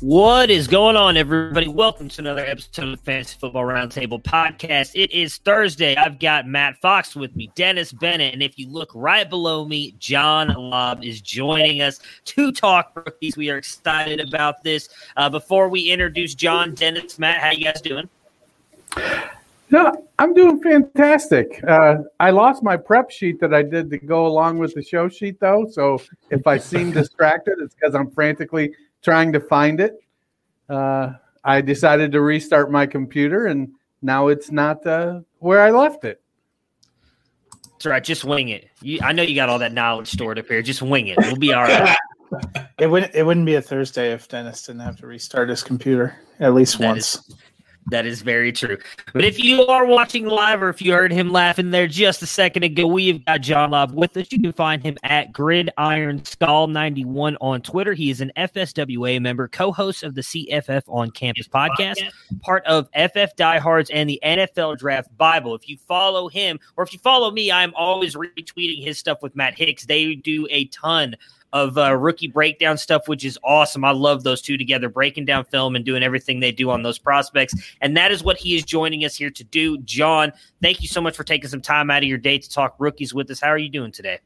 What is going on, everybody? Welcome to another episode of the Fantasy Football Roundtable podcast. It is Thursday. I've got Matt Fox with me, Dennis Bennett, and if you look right below me, John Laub is joining us to talk rookies. We are excited about this. Uh, before we introduce John, Dennis, Matt, how you guys doing? No, I'm doing fantastic. Uh, I lost my prep sheet that I did to go along with the show sheet, though. So if I seem distracted, it's because I'm frantically trying to find it. Uh, I decided to restart my computer, and now it's not uh, where I left it. That's right. Just wing it. You, I know you got all that knowledge stored up here. Just wing it. We'll be all right. It wouldn't. It wouldn't be a Thursday if Dennis didn't have to restart his computer at least That once. is- That is very true. But if you are watching live or if you heard him laughing there just a second ago, we've got John Laub with us. You can find him at Gridiron Skull 91 on Twitter. He is an FSWA member, co host of the CFF on Campus podcast, part of FF Diehards and the NFL Draft Bible. If you follow him or if you follow me, I'm always retweeting his stuff with Matt Hicks. They do a ton of uh, rookie breakdown stuff, which is awesome. I love those two together, breaking down film and doing everything they do on those prospects. And that is what he is joining us here to do. John, thank you so much for taking some time out of your day to talk rookies with us. How are you doing today?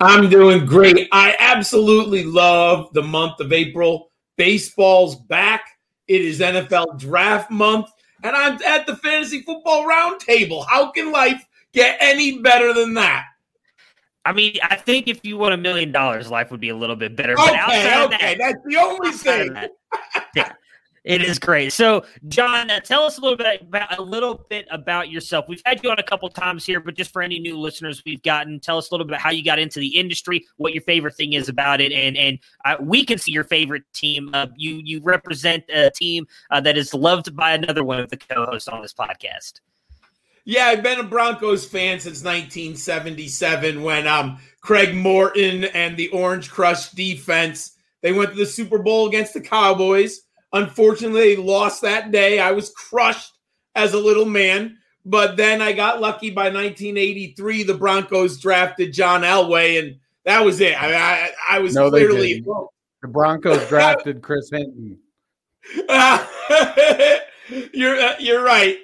I'm doing great. I absolutely love the month of April. Baseball's back. It is NFL draft month, and I'm at the fantasy football roundtable. How can life get any better than that? I mean, I think if you won a million dollars, life would be a little bit better. But Okay, outside okay, that, that's the only thing. that, yeah, it is great. So, John, uh, tell us a little bit about a little bit about yourself. We've had you on a couple times here, but just for any new listeners we've gotten, tell us a little bit about how you got into the industry, what your favorite thing is about it, and and uh, we can see your favorite team. Uh, you you represent a team uh, that is loved by another one of the co-hosts on this podcast. Yeah, I've been a Broncos fan since 1977 when um, Craig Morton and the Orange Crush defense they went to the Super Bowl against the Cowboys. Unfortunately, they lost that day. I was crushed as a little man, but then I got lucky by 1983. The Broncos drafted John Elway, and that was it. I I, I was No, clearly. The Broncos drafted Chris Hinton. you're uh, you're right.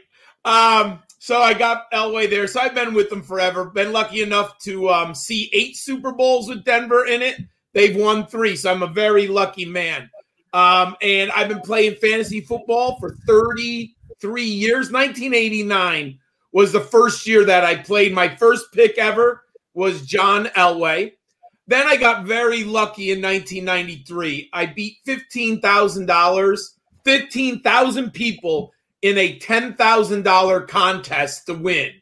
Um, so I got Elway there. So I've been with them forever. Been lucky enough to um, see eight Super Bowls with Denver in it. They've won three, so I'm a very lucky man. Um, and I've been playing fantasy football for 33 years. 1989 was the first year that I played. My first pick ever was John Elway. Then I got very lucky in 1993. I beat $15,000, 15,000 people in a $10,000 contest to win.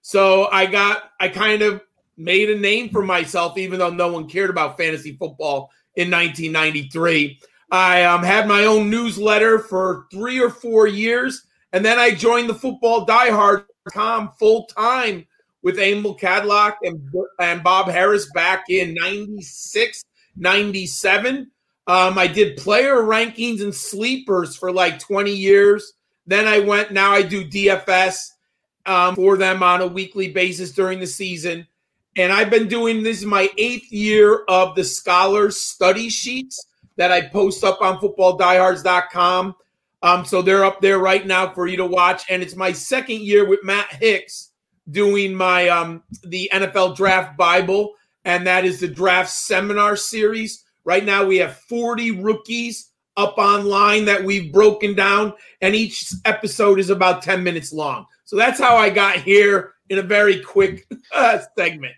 So I got, I kind of made a name for myself, even though no one cared about fantasy football in 1993. I um, had my own newsletter for three or four years, and then I joined the football diehard.com full time with Emil Kadlec and, and Bob Harris back in 96, 97. Um, I did player rankings and sleepers for like 20 years. Then I went, now I do DFS um, for them on a weekly basis during the season. And I've been doing this is my eighth year of the scholars study sheets that I post up on footballdiehards.com. Um, so they're up there right now for you to watch. And it's my second year with Matt Hicks doing my um the NFL draft Bible, and that is the draft seminar series. Right now we have 40 rookies up online that we've broken down, and each episode is about 10 minutes long. So that's how I got here in a very quick uh, segment.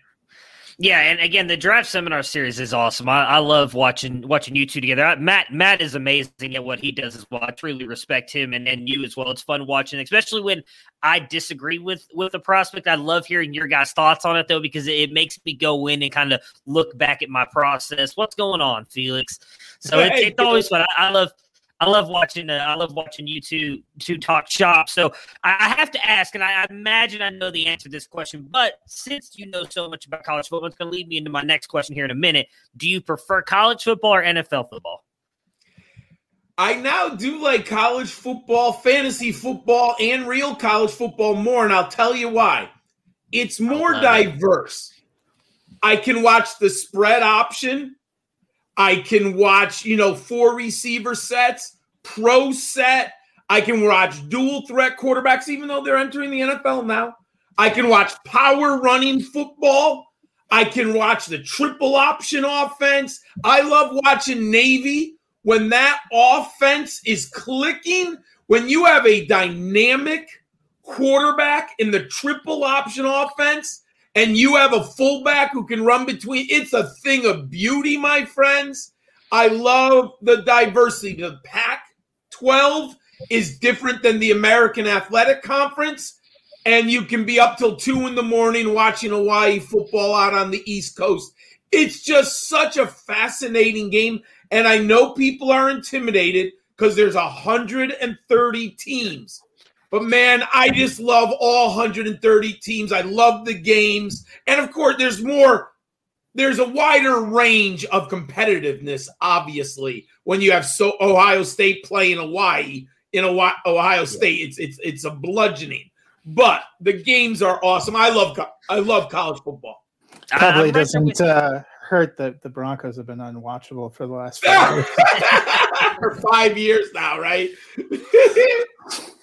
Yeah, and again, the draft seminar series is awesome. I, I love watching watching you two together. I, Matt Matt is amazing at what he does as well. I truly respect him and, and you as well. It's fun watching, especially when I disagree with with the prospect. I love hearing your guys' thoughts on it though, because it, it makes me go in and kind of look back at my process. What's going on, Felix? So it's, it's always fun. I, I love I love watching. Uh, I love watching you two two talk shop. So I, I have to ask, and I, I, imagine I know the answer to this question, but since you know so much about college football, it's going to lead me into my next question here in a minute. Do you prefer college football or NFL football? I now do like college football, fantasy football, and real college football more, and I'll tell you why. It's more diverse. It. I can watch the spread option I can watch, you know, four receiver sets, pro set. I can watch dual threat quarterbacks, even though they're entering the NFL now. I can watch power running football. I can watch the triple option offense. I love watching Navy when that offense is clicking. When you have a dynamic quarterback in the triple option offense, and you have a fullback who can run between, it's a thing of beauty, my friends. I love the diversity. The Pac 12 is different than the American Athletic Conference. And you can be up till two in the morning watching Hawaii football out on the East Coast. It's just such a fascinating game. And I know people are intimidated because there's 130 teams. But man, I just love all 130 teams. I love the games. And of course, there's more, there's a wider range of competitiveness, obviously, when you have so Ohio State playing in Hawaii in Ohio State. It's it's it's a bludgeoning. But the games are awesome. I love I love college football. Probably doesn't uh, hurt that the Broncos have been unwatchable for the last five years. for five years now, right?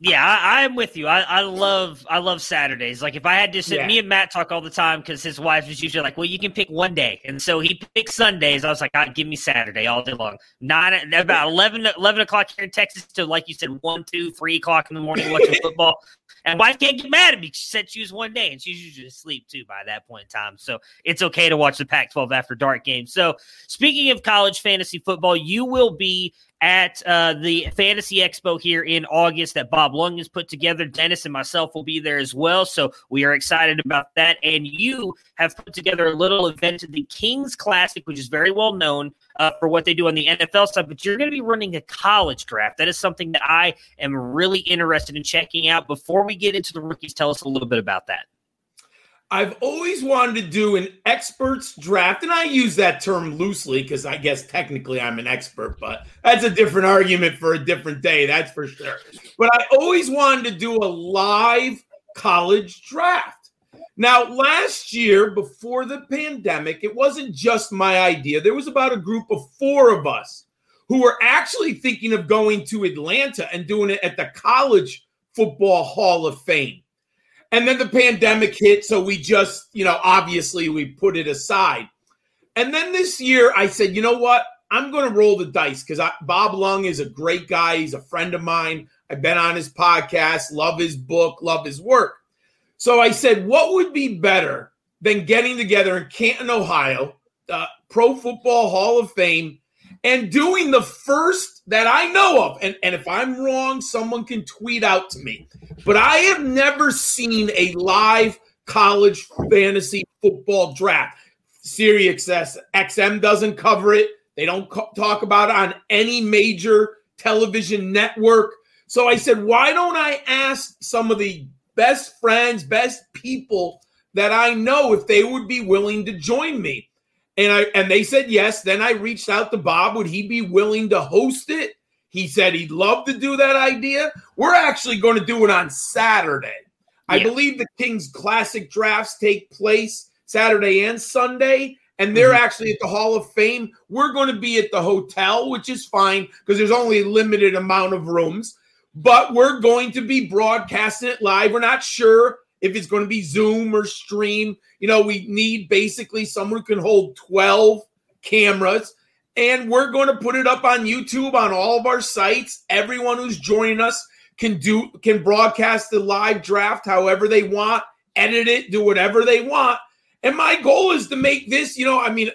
Yeah, I, am with you. I, I love I love Saturdays. Like if I had to sit, yeah. me and Matt talk all the time because his wife is usually like, "Well, you can pick one day," and so he picks Sundays. I was like, "God, give me Saturday all day long." Nine about 11, 11 o'clock here in Texas to like you said, one, two, three o'clock in the morning watching football. And wife can't get mad at me. She said she was one day, and she's usually asleep too by that point in time. So it's okay to watch the Pac-12 after dark game. So speaking of college fantasy football, you will be at uh, the Fantasy Expo here in August that Bob Lung has put together. Dennis and myself will be there as well. So we are excited about that. And you have put together a little event, the Kings Classic, which is very well known uh, for what they do on the NFL side. But you're going to be running a college draft. That is something that I am really interested in checking out. Before we get into the rookies, tell us a little bit about that. I've always wanted to do an experts draft, and I use that term loosely because I guess technically I'm an expert, but that's a different argument for a different day, that's for sure. But I always wanted to do a live college draft. Now, last year, before the pandemic, it wasn't just my idea. There was about a group of four of us who were actually thinking of going to Atlanta and doing it at the College Football Hall of Fame. And then the pandemic hit, so we just, you know, obviously we put it aside. And then this year, I said, you know what? I'm going to roll the dice because Bob Lung is a great guy. He's a friend of mine. I've been on his podcast, love his book, love his work. So I said, what would be better than getting together in Canton, Ohio, the Pro Football Hall of Fame, and doing the first that I know of? And, and if I'm wrong, someone can tweet out to me. But I have never seen a live college fantasy football draft. Sirius XM doesn't cover it. They don't co- talk about it on any major television network. So I said, why don't I ask some of the best friends, best people that I know if they would be willing to join me? And I and they said yes. Then I reached out to Bob. Would he be willing to host it? He said he'd love to do that idea. We're actually going to do it on Saturday. I believe the Kings Classic drafts take place Saturday and Sunday, and they're Mm-hmm. actually at the Hall of Fame. We're going to be at the hotel, which is fine because there's only a limited amount of rooms. But we're going to be broadcasting it live. We're not sure if it's going to be Zoom or stream. You know, we need basically someone who can hold 12 cameras. And we're going to put it up on YouTube on all of our sites. Everyone who's joining us can do can broadcast the live draft however they want, edit it, do whatever they want. And my goal is to make this, you know, I mean,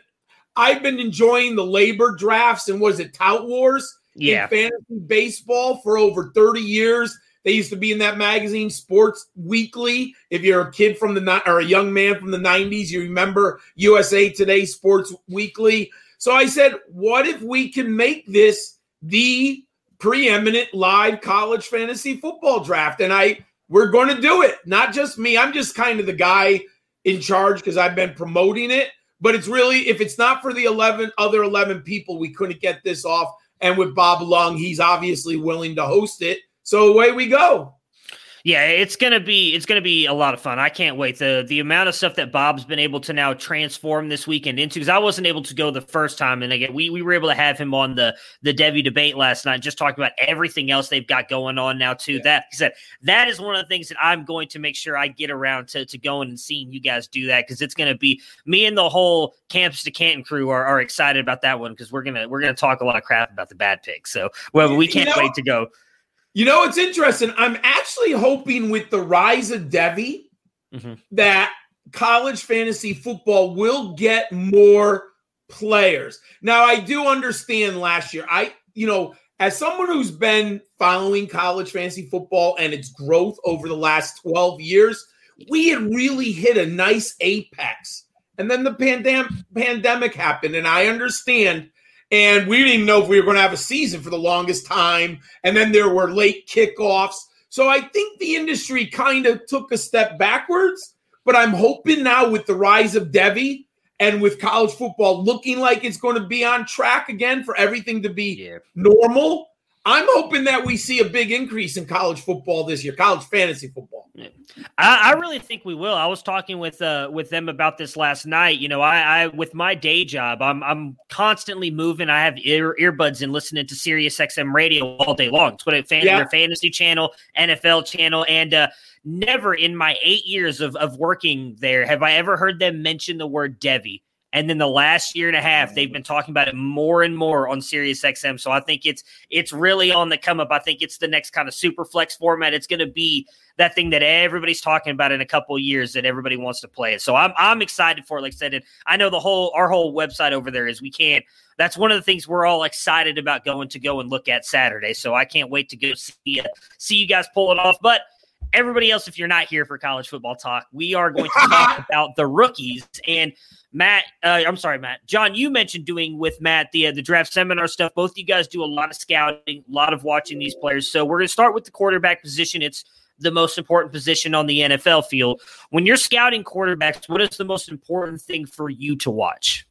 I've been enjoying the LABR drafts and was it Tout Wars Yeah. in fantasy baseball for over 30 years. They used to be in that magazine, Sports Weekly. If you're a kid from the or a young man from the 90s, you remember USA Today Sports Weekly. So I said, what if we can make this the preeminent live college fantasy football draft? And I we're going to do it. Not just me. I'm just kind of the guy in charge because I've been promoting it. But it's really, if it's not for the 11 other 11 people, we couldn't get this off. And with Bob Lung, he's obviously willing to host it. So away we go. Yeah, it's gonna be it's gonna be a lot of fun. I can't wait. the The amount of stuff that Bob's been able to now transform this weekend into because I wasn't able to go the first time, and again we we were able to have him on the the Devy debate last night, just talking about everything else they've got going on now too. That he said that is one of the things that I'm going to make sure I get around to to going and seeing you guys do that because it's gonna be me and the whole campus to Canton crew are, are excited about that one because we're gonna we're gonna talk a lot of crap about the bad picks. So well, we can't know- wait to go. You know, it's interesting. I'm actually hoping with the rise of Devy Mhm. that college fantasy football will get more players. Now, I do understand last year. I, you know, as someone who's been following college fantasy football and its growth over the last 12 years, we had really hit a nice apex. And then the pandem- pandemic happened, and I understand. And we didn't even know if we were going to have a season for the longest time. And then there were late kickoffs. So I think the industry kind of took a step backwards. But I'm hoping now with the rise of Devy and with college football looking like it's going to be on track again for everything to be Yeah. normal, I'm hoping that we see a big increase in college football this year, college fantasy football. I, I really think we will. I was talking with uh with them about this last night. You know, I, I with my day job, I'm I'm constantly moving. I have ear, earbuds and listening to Sirius XM radio all day long. It's what a fan Yeah. fantasy channel, NFL channel, and uh never in my eight years of of working there have I ever heard them mention the word Devy. And then the last year and a half, they've mm. been talking about it more and more on Sirius XM. So I think it's it's really on the come up. I think it's the next kind of super flex format. It's going to be that thing that everybody's talking about in a couple of years that everybody wants to play it. So I'm I'm excited for it. Like I said, and I know the whole our whole website over there is we can't. That's one of the things we're all excited about going to go and look at Saturday. So I can't wait to go see see you guys pull it off. But everybody else, if you're not here for college football talk, we are going to talk about the rookies and. Matt, uh, I'm sorry, Matt. John, you mentioned doing with Matt the uh, the draft seminar stuff. Both of you guys do a lot of scouting, a lot of watching these players. So we're going to start with the quarterback position. It's the most important position on the NFL field. When you're scouting quarterbacks, what is the most important thing for you to watch?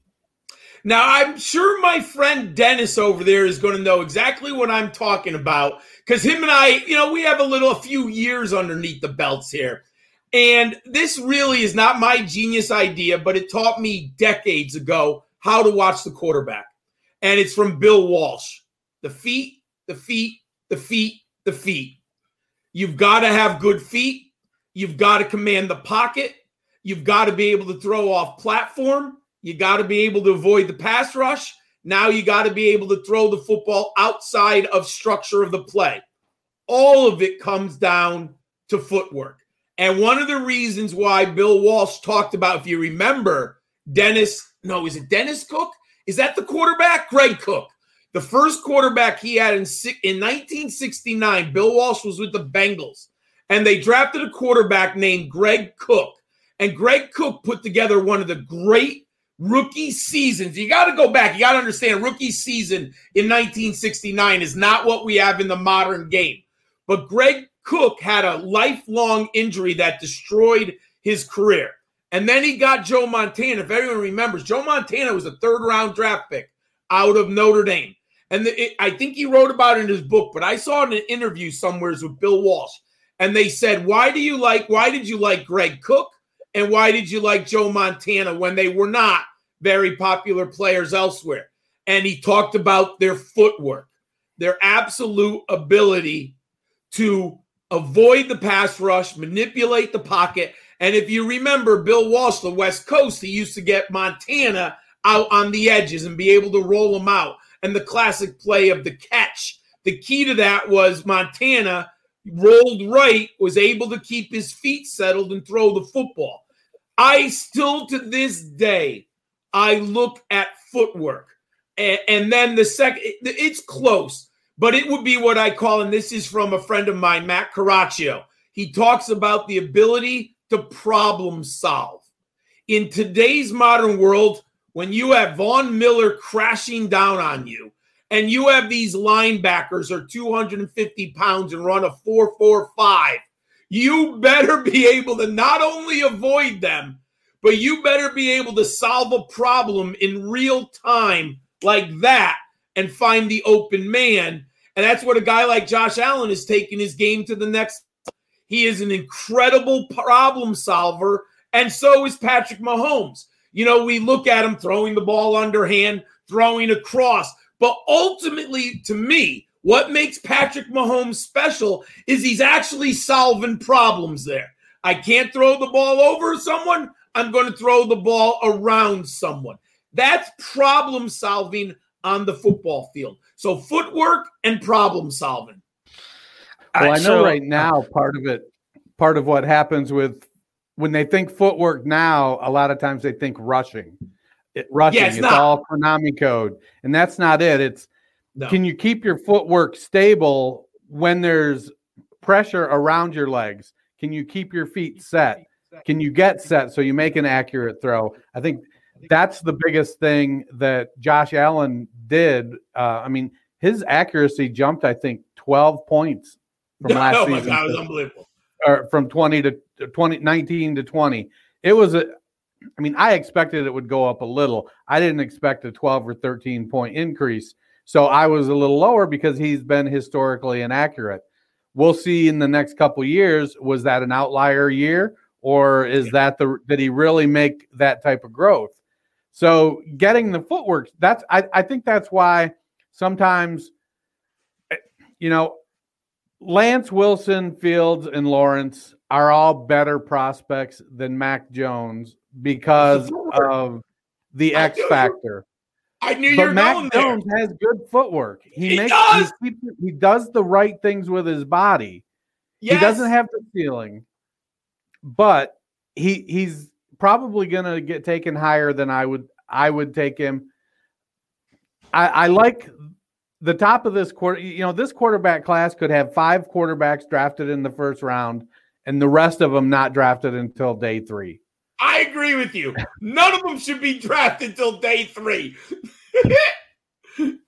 Now, I'm sure my friend Dennis over there is going to know exactly what I'm talking about because him and I, you know, we have a little, a few years underneath the belts here. And this really is not my genius idea, but it taught me decades ago how to watch the quarterback. And it's from Bill Walsh the feet, the feet, the feet, the feet. You've got to have good feet. You've got to command the pocket. You've got to be able to throw off platform You got to be able to avoid the pass rush. Now you got to be able to throw the football outside of structure of the play. All of it comes down to footwork. And one of the reasons why Bill Walsh talked about, if you remember, Dennis, no, is it Dennis Cook? Is that the quarterback? Greg Cook. The first quarterback he had in, in 1969, Bill Walsh was with the Bengals, and they drafted a quarterback named Greg Cook. And Greg Cook put together one of the great rookie seasons. You got to go back. You got to understand rookie season in 1969 is not what we have in the modern game. But Greg Cook had a lifelong injury that destroyed his career. And then he got Joe Montana. If everyone remembers, Joe Montana was a third round draft pick out of Notre Dame. And the, it, I think he wrote about it in his book, but I saw in an interview somewhere with Bill Walsh. And they said, Why do you like, why did you like Greg Cook? And why did you like Joe Montana when they were not very popular players elsewhere? And he talked about their footwork, their absolute ability to avoid the pass rush, manipulate the pocket. And if you remember Bill Walsh, the West Coast, he used to get Montana out on the edges and be able to roll them out. And the classic play of the catch. The key to that was Montana rolled right, was able to keep his feet settled and throw the football. I still to this day, I look at footwork. And, and then the second, it's close but it would be what I call, and this is from a friend of mine, Matt Caraccio. He talks about the ability to problem solve. In today's modern world, when you have Von Miller crashing down on you, and you have these linebackers are 250 pounds and run a 445, you better be able to not only avoid them, but you better be able to solve a problem in real time like that and find the open man. And that's what a guy like Josh Allen is taking his game to the next. He is an incredible problem solver, and so is Patrick Mahomes. You know, we look at him throwing the ball underhand, throwing across, but ultimately, to me, what makes Patrick Mahomes special is he's actually solving problems there. I can't throw the ball over someone, I'm going to throw the ball around someone. That's problem solving on the football field. So footwork and problem solving. Well, I know so, right uh, now part of it, part of what happens with when they think footwork now, a lot of times they think rushing. It, rushing, yeah, it's, it's all Konami code, and that's not it. It's no. can you keep your footwork stable when there's pressure around your legs? Can you keep your feet set? Can you get set so you make an accurate throw? I think that's the biggest thing that Josh Allen did. Uh, I mean, his accuracy jumped, I think, 12 points from last oh season. God, was unbelievable. Or from 20 to 20, 19 to 20. It was a, I mean, I expected it would go up a little. I didn't expect a 12 or 13 point increase. So I was a little lower because he's been historically inaccurate. We'll see in the next couple years. Was that an outlier year, or is that the did he really make that type of growth? So getting the footwork, that's I, I think that's why sometimes eh, you know Lance Wilson, Fields, and Lawrence are all better prospects than Mac Jones because of the X factor. I knew but you Mac going Jones there. has good footwork. He, he makes does. He, keeps, he does the right things with his body. Yes. He doesn't have the feeling, but he he's probably going to get taken higher than I would I would take him. I, I like the top of this quarter. You know, this quarterback class could have five quarterbacks drafted in the first round, and the rest of them not drafted until day three. I agree with you. None of them should be drafted until day three.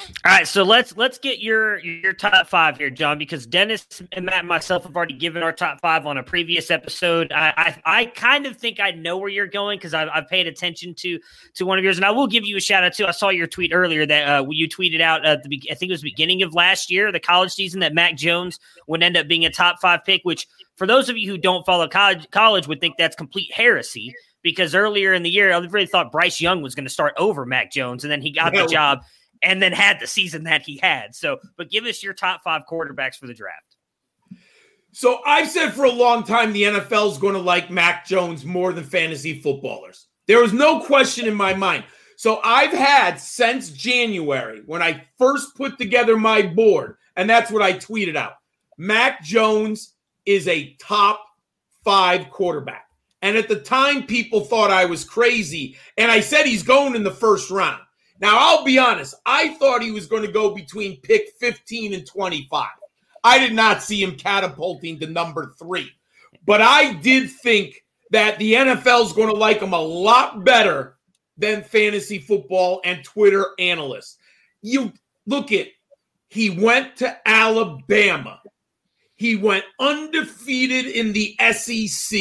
All right, so let's let's get your your top five here, John, because Dennis and Matt and myself have already given our top five on a previous episode. I I, I kind of think I know where you're going because I've, I've paid attention to to one of yours, and I will give you a shout out too. I saw your tweet earlier that uh, you tweeted out at the I think it was beginning of last year, the college season, that Mac Jones would end up being a top five pick. Which, for those of you who don't follow college, college would think that's complete heresy because earlier in the year, I really thought Bryce Young was going to start over Mac Jones, and then he got the job and then had the season that he had. So, but give us your top five quarterbacks for the draft. So I've said for a long time the NFL is going to like Mac Jones more than fantasy footballers. There was no question in my mind. So I've had since January when I first put together my board, and that's what I tweeted out. Mac Jones is a top five quarterback. And at the time, people thought I was crazy. And I said he's going in the first round. Now, I'll be honest, I thought he was going to go between pick 15 and 25. I did not see him catapulting to number three. But I did think that the NFL is going to like him a lot better than fantasy football and Twitter analysts. You look at, he went to Alabama. He went undefeated in the SEC.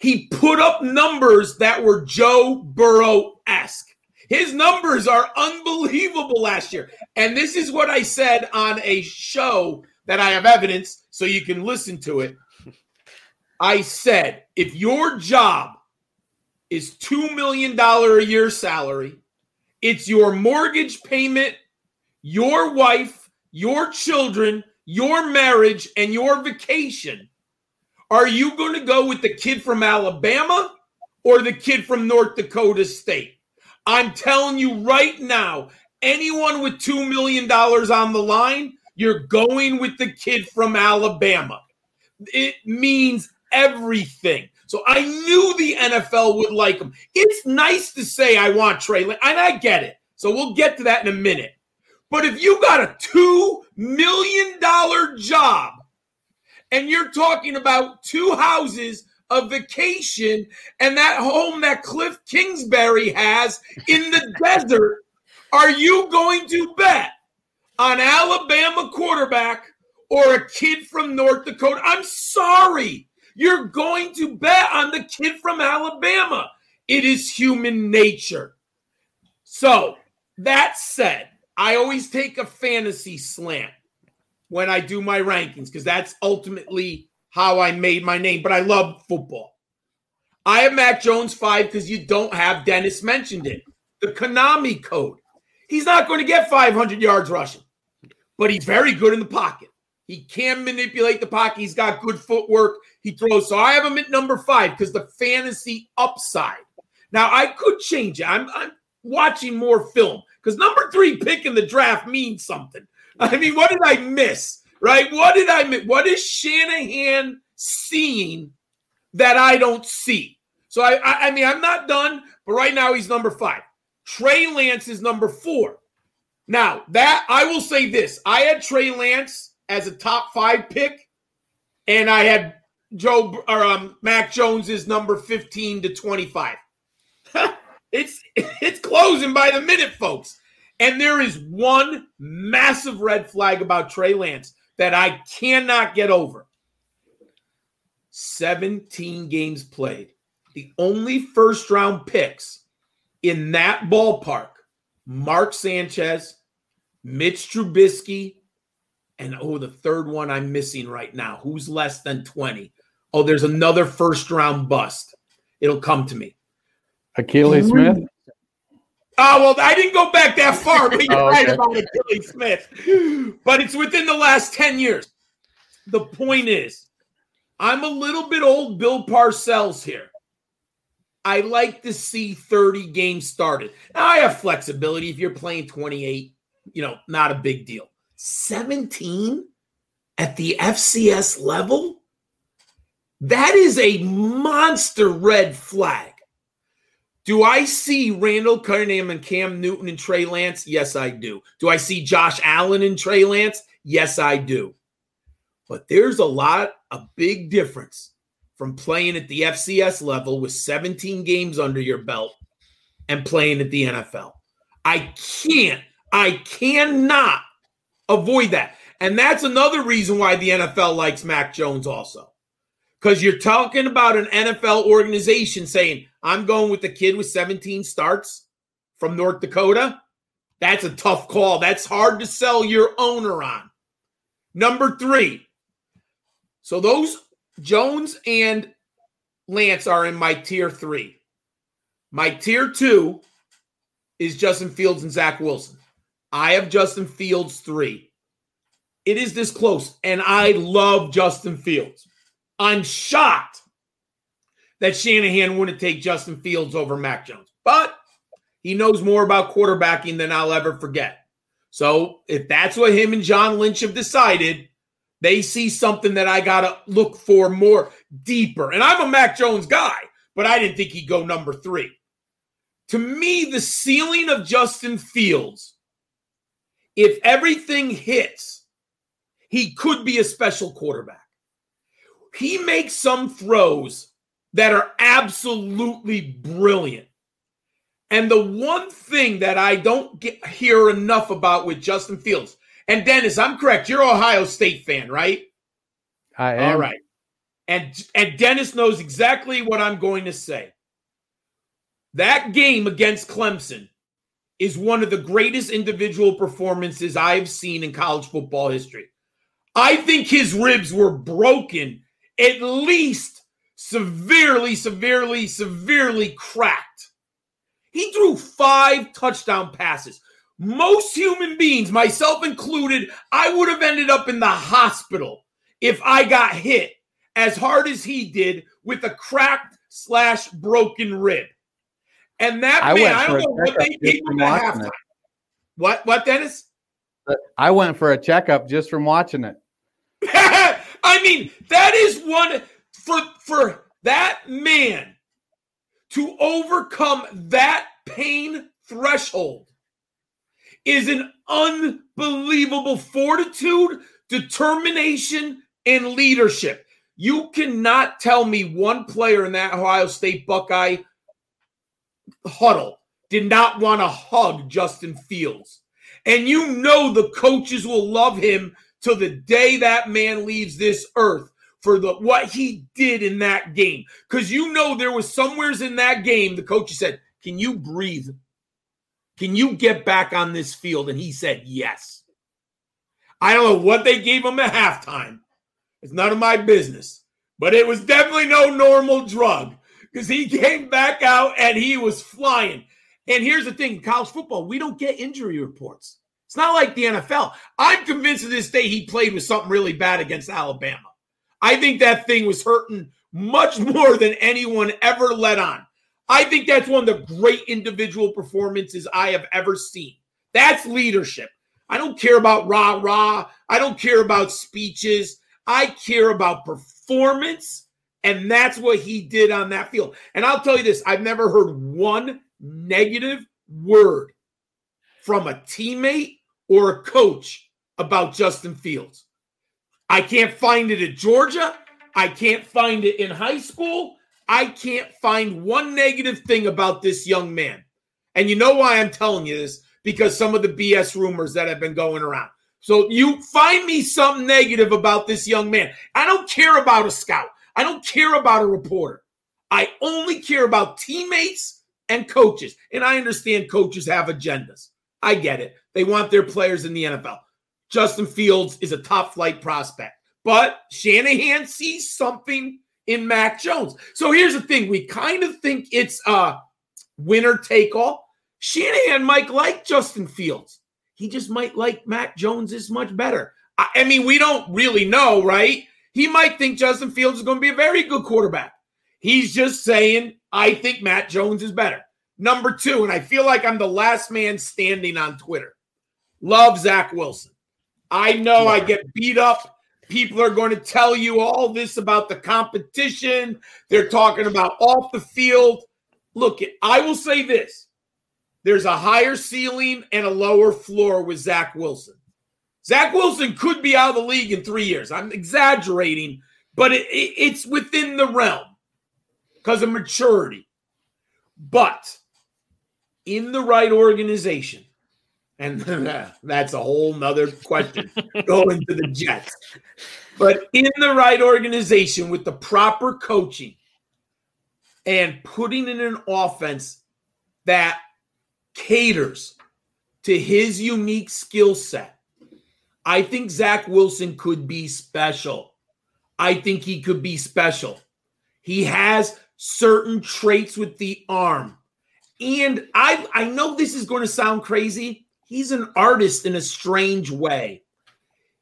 He put up numbers that were Joe Burrow esque. His numbers are unbelievable last year. And this is what I said on a show that I have evidence so you can listen to it. I said, if your job is $2 million a year salary, it's your mortgage payment, your wife, your children, your marriage, and your vacation. Are you going to go with the kid from Alabama or the kid from North Dakota State? I'm telling you right now, anyone with $2 million on the line, you're going with the kid from Alabama. It means everything. So I knew the NFL would like him. It's nice to say I want Trey, and I get it. So we'll get to that in a minute. But if you got a $2 million job and you're talking about two houses, a vacation, and that home that Cliff Kingsbury has in the desert, are you going to bet on Alabama quarterback or a kid from North Dakota? I'm sorry. You're going to bet on the kid from Alabama. It is human nature. So, that said, I always take a fantasy slant when I do my rankings because that's ultimately how I made my name. But I love football. I have Mac Jones five because you don't have Dennis mentioned it. The Konami code. He's not going to get 500 yards rushing, but he's very good in the pocket. He can manipulate the pocket. He's got good footwork. He throws. So I have him at number five because the fantasy upside. Now I could change it. I'm, I'm watching more film because number three pick in the draft means something. I mean, what did I miss? Right? What did I miss? What is Shanahan seeing that I don't see? So I, I, I mean, I'm not done, but right now he's number five. Trey Lance is number four. Now that I will say this, I had Trey Lance as a top five pick, and I had Joe or um, Mac Jones is number 15 to 25. it's it's closing by the minute, folks. And there is one massive red flag about Trey Lance that I cannot get over. 17 games played. The only first round picks in that ballpark Mark Sanchez, Mitch Trubisky, and oh, the third one I'm missing right now. Who's less than 20? Oh, there's another first round bust. It'll come to me. Akili mm-hmm. Smith. Oh, well, I didn't go back that far, but you're Oh, right okay. about Akili Smith. But it's within the last 10 years. The point is, I'm a little bit old Bill Parcells here. I like to see 30 games started. Now, I have flexibility. If you're playing 28, you know, not a big deal. 17 at the FCS level? That is a monster red flag. Do I see Randall Cunningham and Cam Newton and Trey Lance? Yes, I do. Do I see Josh Allen and Trey Lance? Yes, I do. But there's a lot, a big difference from playing at the FCS level with 17 games under your belt and playing at the NFL. I can't, I cannot avoid that. And that's another reason why the NFL likes Mac Jones also. Because you're talking about an NFL organization saying, I'm going with the kid with 17 starts from North Dakota. That's a tough call. That's hard to sell your owner on. Number three. So those Jones and Lance are in my tier three. My tier two is Justin Fields and Zach Wilson. I have Justin Fields three. It is this close, and I love Justin Fields. I'm shocked that Shanahan wouldn't take Justin Fields over Mac Jones. But he knows more about quarterbacking than I'll ever forget. So if that's what him and John Lynch have decided, they see something that I got to look for more deeper. And I'm a Mac Jones guy, but I didn't think he'd go number three. To me, the ceiling of Justin Fields, if everything hits, he could be a special quarterback. He makes some throws that are absolutely brilliant. And the one thing that I don't get, hear enough about with Justin Fields, and Dennis, I'm correct. You're Ohio State fan, right? I am. All right. And and Dennis knows exactly what I'm going to say. That game against Clemson is one of the greatest individual performances I've seen in college football history. I think his ribs were broken, at least severely, severely, severely cracked. He threw five touchdown passes. Most human beings, myself included, I would have ended up in the hospital if I got hit as hard as he did with a cracked slash broken rib. And that I man, I don't know what they gave him at halftime. it. What? What, Dennis? I went for a checkup just from watching it. I mean, that is one for for that man to overcome that pain threshold is an unbelievable fortitude, determination, and leadership. You cannot tell me one player in that Ohio State Buckeye huddle did not want to hug Justin Fields. And you know the coaches will love him till the day that man leaves this earth for the what he did in that game. Because you know there was somewheres in that game the coach said, Can you breathe? Can you get back on this field? And he said, Yes. I don't know what they gave him at halftime. It's none of my business. But it was definitely no normal drug because he came back out and he was flying. And here's the thing college football, we don't get injury reports. It's not like the NFL. I'm convinced to this day he played with something really bad against Alabama. I think that thing was hurting much more than anyone ever let on. I think that's one of the great individual performances I have ever seen. That's leadership. I don't care about rah rah. I don't care about speeches. I care about performance. And that's what he did on that field. And I'll tell you this I've never heard one negative word from a teammate or a coach about Justin Fields. I can't find it at Georgia. I can't find it in high school. I can't find one negative thing about this young man. And you know why I'm telling you this? Because some of the BS rumors that have been going around. So you find me something negative about this young man. I don't care about a scout. I don't care about a reporter. I only care about teammates and coaches. And I understand coaches have agendas. I get it. They want their players in the NFL. Justin Fields is a top flight prospect, but Shanahan sees something in Mac Jones. So here's the thing we kind of think it's a winner take all. Shanahan might like Justin Fields. He just might like Mac Jones is much better. I, I mean, we don't really know, right? He might think Justin Fields is going to be a very good quarterback. He's just saying, I think Matt Jones is better. Number two, and I feel like I'm the last man standing on Twitter. Love Zach Wilson. I know I get beat up. People are going to tell you all this about the competition. They're talking about off the field. Look, I will say this there's a higher ceiling and a lower floor with Zach Wilson. Zach Wilson could be out of the league in three years. I'm exaggerating, but it, it, it's within the realm because of maturity. But in the right organization, and that's a whole nother question going to the Jets. But in the right organization with the proper coaching and putting in an offense that caters to his unique skill set, I think Zach Wilson could be special. I think he could be special. He has certain traits with the arm. And I I know this is going to sound crazy. He's an artist in a strange way.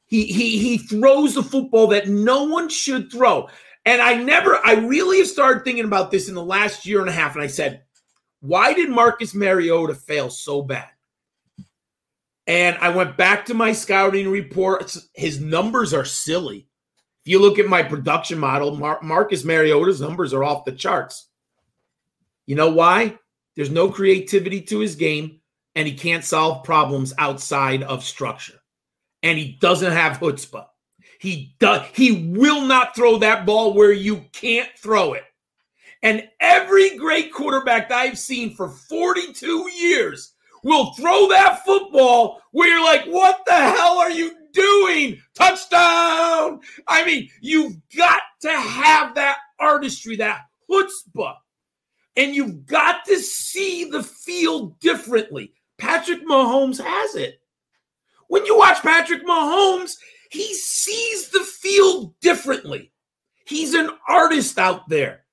He he he throws the football that no one should throw. And I never, I really started thinking about this in the last year and a half. And I said, why did Marcus Mariota fail so bad? And I went back to my scouting reports. His numbers are silly. If you look at my production model, Mar- Marcus Mariota's numbers are off the charts. You know why? There's no creativity to his game, and he can't solve problems outside of structure. And he doesn't have chutzpah. He does. He will not throw that ball where you can't throw it. And every great quarterback that I've seen for 42 years will throw that football where you're like, what the hell are you doing? Touchdown. I mean, you've got to have that artistry, that chutzpah. And you've got to see the field differently. Patrick Mahomes has it. When you watch Patrick Mahomes, he sees the field differently. He's an artist out there.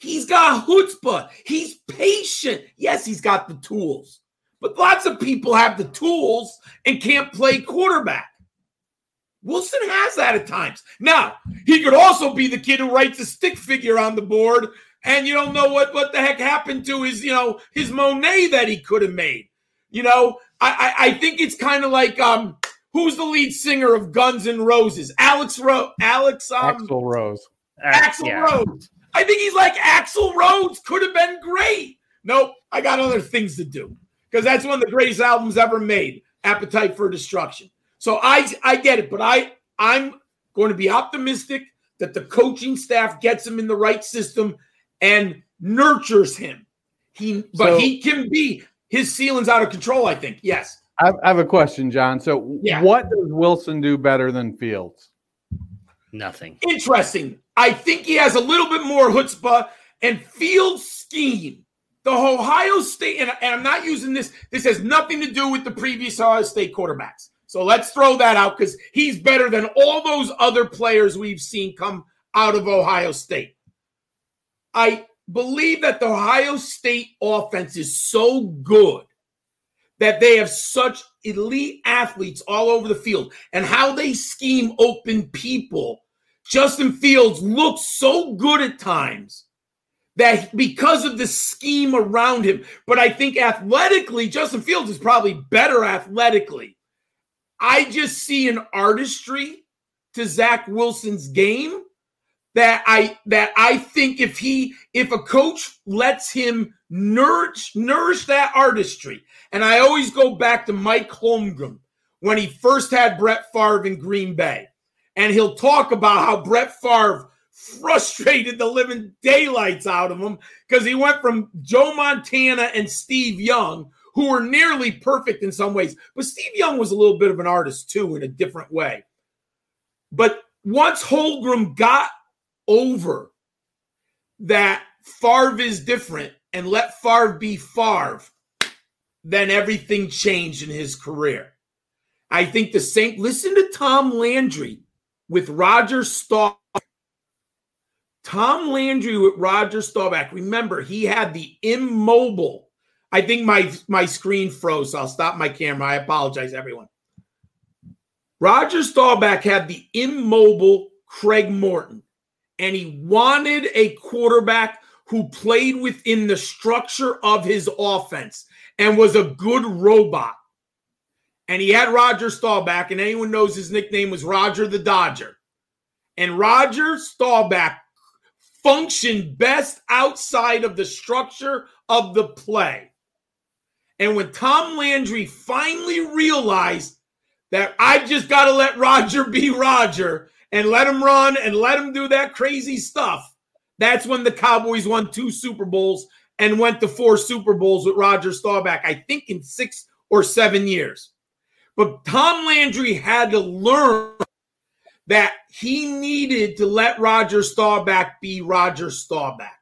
He's got chutzpah. He's patient. Yes, he's got the tools. But lots of people have the tools and can't play quarterback. Wilson has that at times. Now, he could also be the kid who writes a stick figure on the board and you don't know what, what the heck happened to his, you know, his Monet that he could have made. You know, I, I, I think it's kind of like um who's the lead singer of Guns N' Roses? Alex Rose. Alex um, Axl Rose. Axl yeah. Rose. I think he's like Axl Rose. Could have been great. Nope, I got other things to do because that's one of the greatest albums ever made. Appetite for Destruction. So I I get it, but I I'm going to be optimistic that the coaching staff gets him in the right system and nurtures him. He but So- he can be his ceiling's out of control. I think yes. I have, a question, John. So, Yeah. what does Wilson do better than Fields? Nothing. interesting. I think he has a little bit more chutzpah and field scheme. The Ohio State, and, and I'm not using this, this has nothing to do with the previous Ohio State quarterbacks. So let's throw that out because he's better than all those other players we've seen come out of Ohio State. I believe that the Ohio State offense is so good that they have such elite athletes all over the field and how they scheme open people. Justin Fields looks so good at times that because of the scheme around him, but I think athletically, Justin Fields is probably better athletically. I just see an artistry to Zach Wilson's game that I that I think if he if a coach lets him nourish nourish that artistry, and I always go back to Mike Holmgren when he first had Brett Favre in Green Bay, and he'll talk about how Brett Favre frustrated the living daylights out of him because he went from Joe Montana and Steve Young, who were nearly perfect in some ways, but Steve Young was a little bit of an artist too in a different way. But once Holmgren got over that Favre is different and let Favre be Favre, then everything changed in his career. I think the same. Listen to Tom Landry with Roger Staubach. Tom Landry with Roger Staubach. Remember, he had the immobile. I think my my screen froze. So I'll stop my camera. I apologize, everyone. Roger Staubach had the immobile Craig Morton, and he wanted a quarterback who played within the structure of his offense and was a good robot. And he had Roger Staubach, and anyone knows his nickname was Roger the Dodger. And Roger Staubach functioned best outside of the structure of the play. And when Tom Landry finally realized that I just got to let Roger be Roger and let him run and let him do that crazy stuff, that's when the Cowboys won two Super Bowls and went to four Super Bowls with Roger Staubach, I think in six or seven years. But Tom Landry had to learn that he needed to let Roger Staubach be Roger Staubach.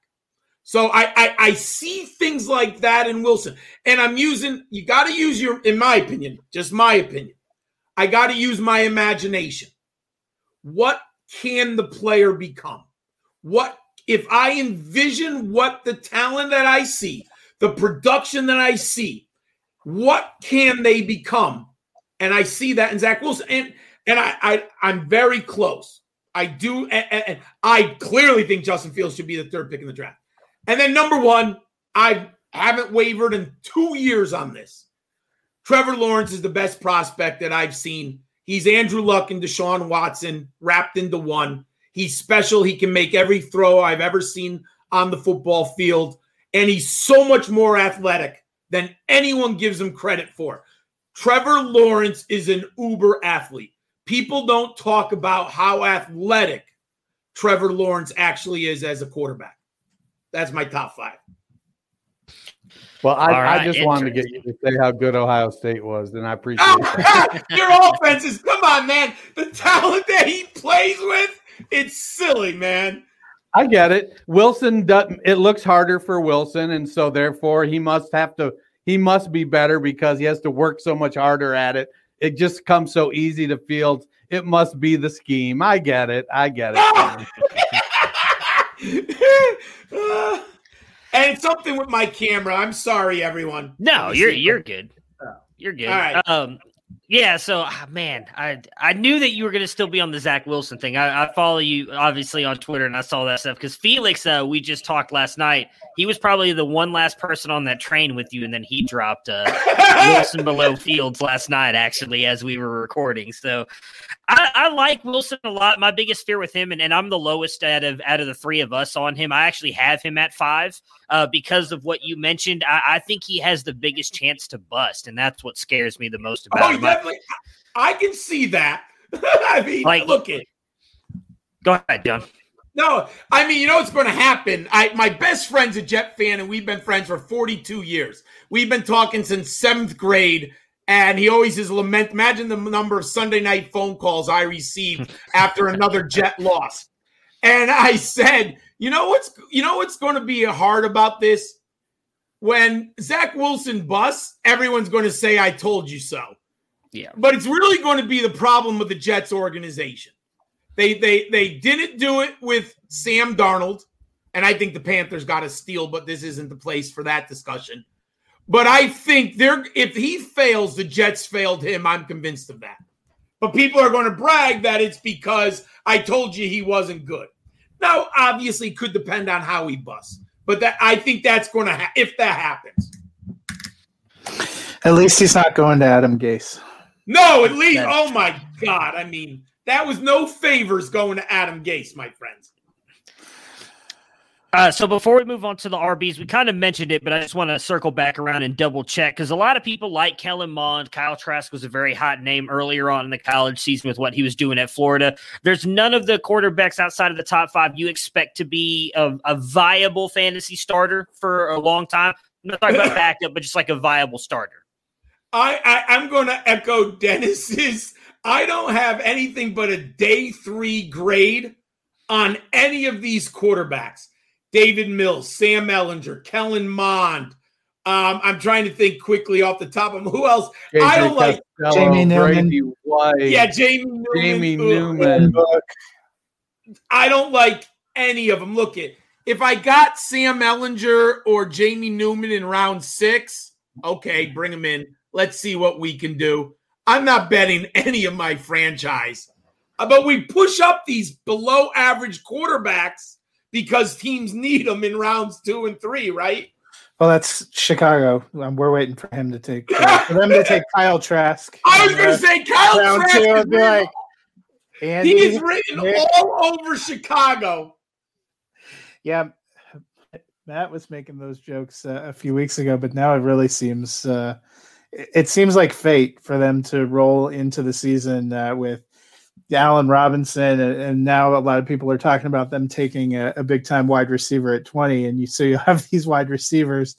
So I, I, I see things like that in Wilson, and I'm using. You got to use your, in my opinion, just my opinion. I got to use my imagination. What can the player become? What if I envision what the talent that I see, the production that I see, what can they become? And I see that in Zach Wilson, and and I, I I'm very close. I do, and, and I clearly think Justin Fields should be the third pick in the draft. And then number one, I haven't wavered in two years on this. Trevor Lawrence is the best prospect that I've seen. He's Andrew Luck and Deshaun Watson wrapped into one. He's special. He can make every throw I've ever seen on the football field. And he's so much more athletic than anyone gives him credit for. Trevor Lawrence is an uber athlete. People don't talk about how athletic Trevor Lawrence actually is as a quarterback. That's my top five. Well, I, right, I just wanted to get you to say how good Ohio State was, and I appreciate Oh, your offenses, come on, man. The talent that he plays with, it's silly, man. I get it. Wilson doesn't. It looks harder for Wilson, and so therefore he must have to. He must be better because he has to work so much harder at it. It just comes so easy to Fields. It must be the scheme. I get it. I get it. Uh, and something with my camera. I'm sorry, everyone. No, you're you're good. You're good. All right. Um, yeah. So, ah, man, I I knew that you were going to still be on the Zach Wilson thing. I, I follow you obviously on Twitter, and I saw that stuff because Felix, uh, we just talked last night. He was probably the one last person on that train with you, and then he dropped uh, Wilson below Fields last night, actually, as we were recording. So, I, I like Wilson a lot. My biggest fear with him, and, and I'm the lowest out of out of the three of us on him. I actually have him at five uh, because of what you mentioned. I, I think he has the biggest chance to bust, and that's what scares me the most about Oh, him. Definitely. I can see that. I mean, Like- look it. Go ahead, John. No, I mean, you know what's going to happen. I my best friend's a Jet fan, and we've been friends for 42 years. We've been talking since seventh grade, and he always is lament. Imagine the number of Sunday night phone calls I received after another Jet loss. And I said, you know what's you know what's going to be hard about this? When Zach Wilson busts, everyone's going to say, "I told you so." Yeah. But it's really going to be the problem with the Jets organization. They they they didn't do it with Sam Darnold, and I think the Panthers got a steal, but this isn't the place for that discussion. But I think they're if he fails, the Jets failed him. I'm convinced of that. But people are going to brag that it's because I told you he wasn't good. Now, obviously, could depend on how he busts, but that I think that's going to ha- if that happens. At least he's not going to Adam Gase. No, at least. Oh my God! I mean, that was no favors going to Adam Gase, my friends. Uh, so before we move on to the RBs, we kind of mentioned it, but I just want to circle back around and double check because a lot of people like Kellen Mond. Kyle Trask was a very hot name earlier on in the college season with what he was doing at Florida. There's none of the quarterbacks outside of the top five you expect to be a, a viable fantasy starter for a long time. I'm not talking about backup, but just like a viable starter. I, I I'm going to echo Dennis's. I don't have anything but a day three grade on any of these quarterbacks. Davis Mills, Sam Ehlinger, Kellen Mond. Um, I'm trying to think quickly off the top of them. Who else? I don't like Costello, Jamie Newman. Brady White. Yeah, Jamie Newman. Jamie Newman. I don't like any of them. Look at if I got Sam Ehlinger or Jamie Newman in round six, okay, bring them in. Let's see what we can do. I'm not betting any of my franchise, Uh, but we push up these below average quarterbacks because teams need them in rounds two and three, right? Well, that's Chicago. Um, We're waiting for him to take uh, for them to take Kyle Trask. I was going to say Kyle Trask two, is like, Andy, he is written Nick. all over Chicago. Yeah, Matt was making those jokes uh, a few weeks ago, but now it really seems uh, it seems like fate for them to roll into the season uh, with Allen Robinson, and, now a lot of people are talking about them taking a, a big time wide receiver at twenty, and you so you have these wide receivers,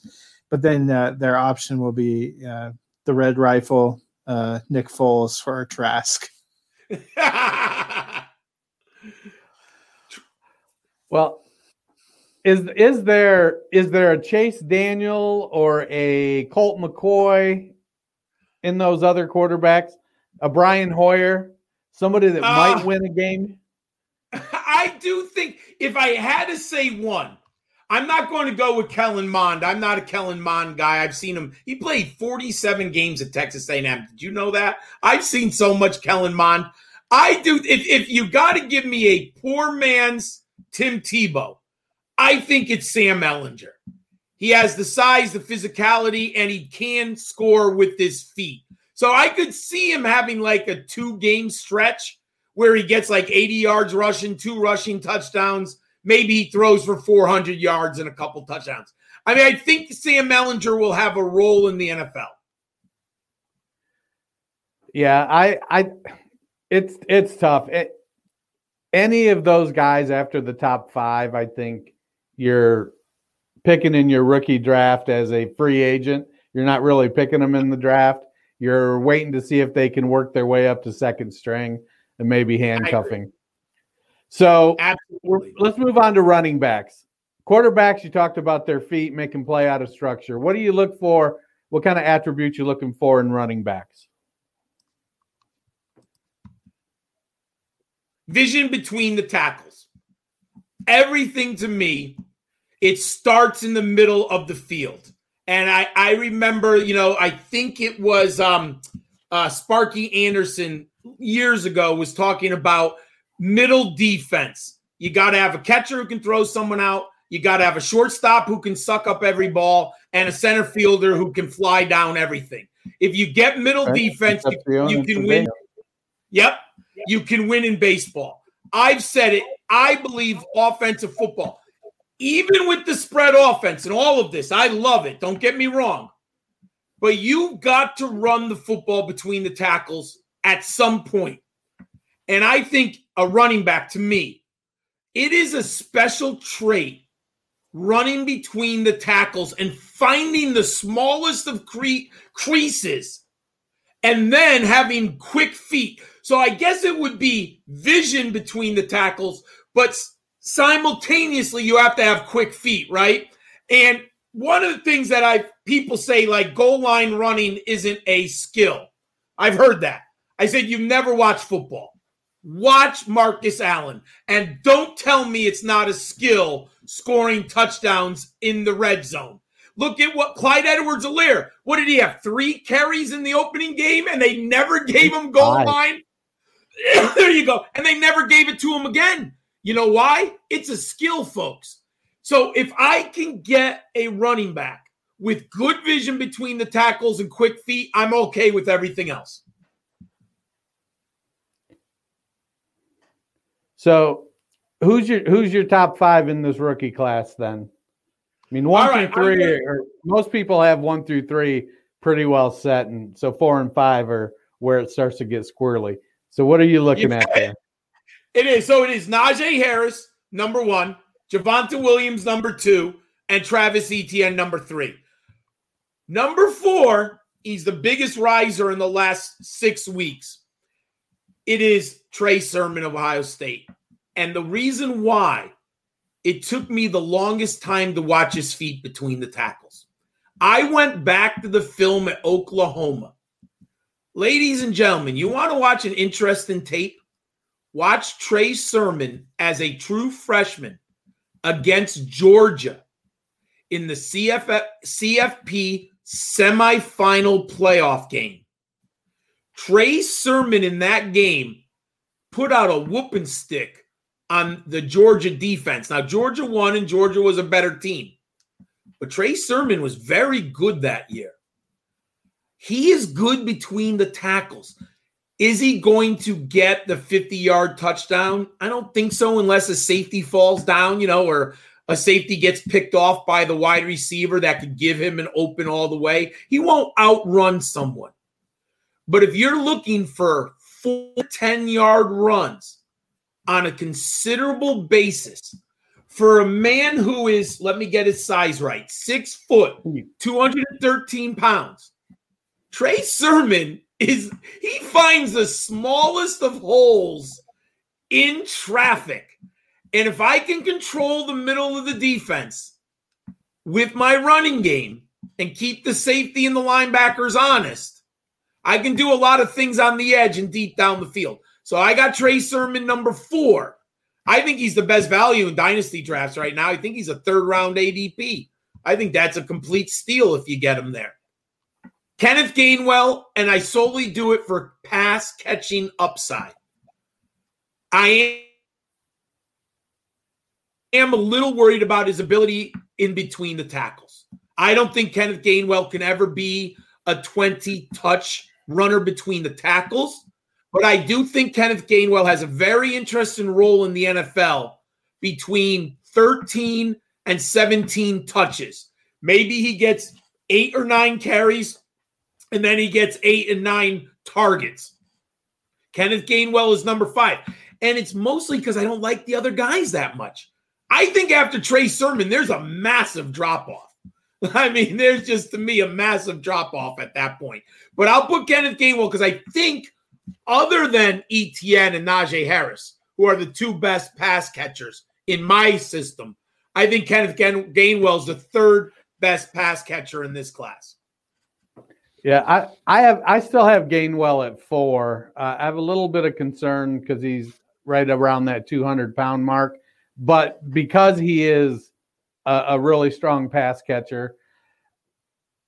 but then uh, their option will be uh, the Red Rifle, uh, Nick Foles for Trask. Well, is is there is there a Chase Daniel or a Colt McCoy in those other quarterbacks? A Brian Hoyer, somebody that Uh, might win a game? I do think if I had to say one, I'm not going to go with Kellen Mond. I'm not a Kellen Mond guy. I've seen him. He played 47 games at Texas A&M. Did you know that? I've seen so much Kellen Mond. I do. If, if you got to give me a poor man's Tim Tebow, I think it's Sam Ehlinger. He has the size, the physicality, and he can score with his feet. So I could see him having like a two game stretch where he gets like 80 yards rushing, two rushing touchdowns. Maybe he throws for 400 yards and a couple touchdowns. I mean, I think Sam Ehlinger will have a role in the NFL. Yeah, I, I, it's it's tough. It, any of those guys after the top five, I think you're picking in your rookie draft as a free agent. You're not really picking them in the draft. You're waiting to see if they can work their way up to second string and maybe handcuffing. So let's move on to running backs. Quarterbacks, you talked about their feet making play out of structure. What do you look for? What kind of attributes you looking for in running backs? Vision between the tackles. Everything to me, it starts in the middle of the field. And I, I remember, you know, I think it was um, uh, Sparky Anderson years ago was talking about middle defense. You got to have a catcher who can throw someone out. You got to have a shortstop who can suck up every ball and a center fielder who can fly down everything. If you get middle right. defense, you, you can win. Yep. You can win in baseball. I've said it. I believe offensive football, even with the spread offense and all of this, I love it. Don't get me wrong. But you've got to run the football between the tackles at some point. And I think a running back, to me, it is a special trait running between the tackles and finding the smallest of cre- creases and then having quick feet. So I guess it would be vision between the tackles, but simultaneously you have to have quick feet, right? And one of the things that I people say like goal line running isn't a skill. I've heard that. I said, You've never watched football. Watch Marcus Allen and don't tell me it's not a skill scoring touchdowns in the red zone. Look at what Clyde Edwards Helaire. What did he have? Three carries in the opening game and they never gave him goal line. there you go. And they never gave it to him again. You know why? It's a skill, folks. So if I can get a running back with good vision between the tackles and quick feet, I'm okay with everything else. So, who's your who's your top five in this rookie class then? I mean, one right, through three, or most people have one through three pretty well set, and so four and five are where it starts to get squirrely. So, what are you looking at there? It is so. It is Najee Harris number one, Javonte Williams number two, and Travis Etienne number three. Number four, he's the biggest riser in the last six weeks. It is Trey Sermon of Ohio State. And the reason why it took me the longest time to watch his feet between the tackles. I went back to the film at Oklahoma. Ladies and gentlemen, you want to watch an interesting tape? Watch Trey Sermon as a true freshman against Georgia in the CFF, CFP semifinal playoff game. Trey Sermon in that game put out a whooping stick on the Georgia defense. Now, Georgia won and Georgia was a better team, but Trey Sermon was very good that year. He is good between the tackles. Is he going to get the 50 yard touchdown? I don't think so, unless a safety falls down, you know, or a safety gets picked off by the wide receiver that could give him an open all the way. He won't outrun someone. But if you're looking for four 10 yard runs on a considerable basis for a man who is, let me get his size right, six foot, hmm. 213 pounds, Trey Sermon is, he finds the smallest of holes in traffic. And if I can control the middle of the defense with my running game and keep the safety and the linebackers honest, I can do a lot of things on the edge and deep down the field. So I got Trey Sermon number four. I think he's the best value in dynasty drafts right now. I think he's a third round ADP. I think that's a complete steal if you get him there. Kenneth Gainwell, and I solely do it for pass catching upside. I am a little worried about his ability in between the tackles. I don't think Kenneth Gainwell can ever be a 20 touch runner between the tackles, but I do think Kenneth Gainwell has a very interesting role in the NFL between 13 and 17 touches. Maybe he gets eight or nine carries and then he gets eight and nine targets. Kenneth Gainwell is number five. And it's mostly because I don't like the other guys that much. I think after Trey Sermon, there's a massive drop off. I mean, there's just to me a massive drop off at that point. But I'll put Kenneth Gainwell because I think, other than ETN and Najee Harris, who are the two best pass catchers in my system, I think Kenneth Gainwell is the third best pass catcher in this class. Yeah, I, I have I still have Gainwell at four. Uh, I have a little bit of concern because he's right around that 200 pound mark, but because he is a, a really strong pass catcher,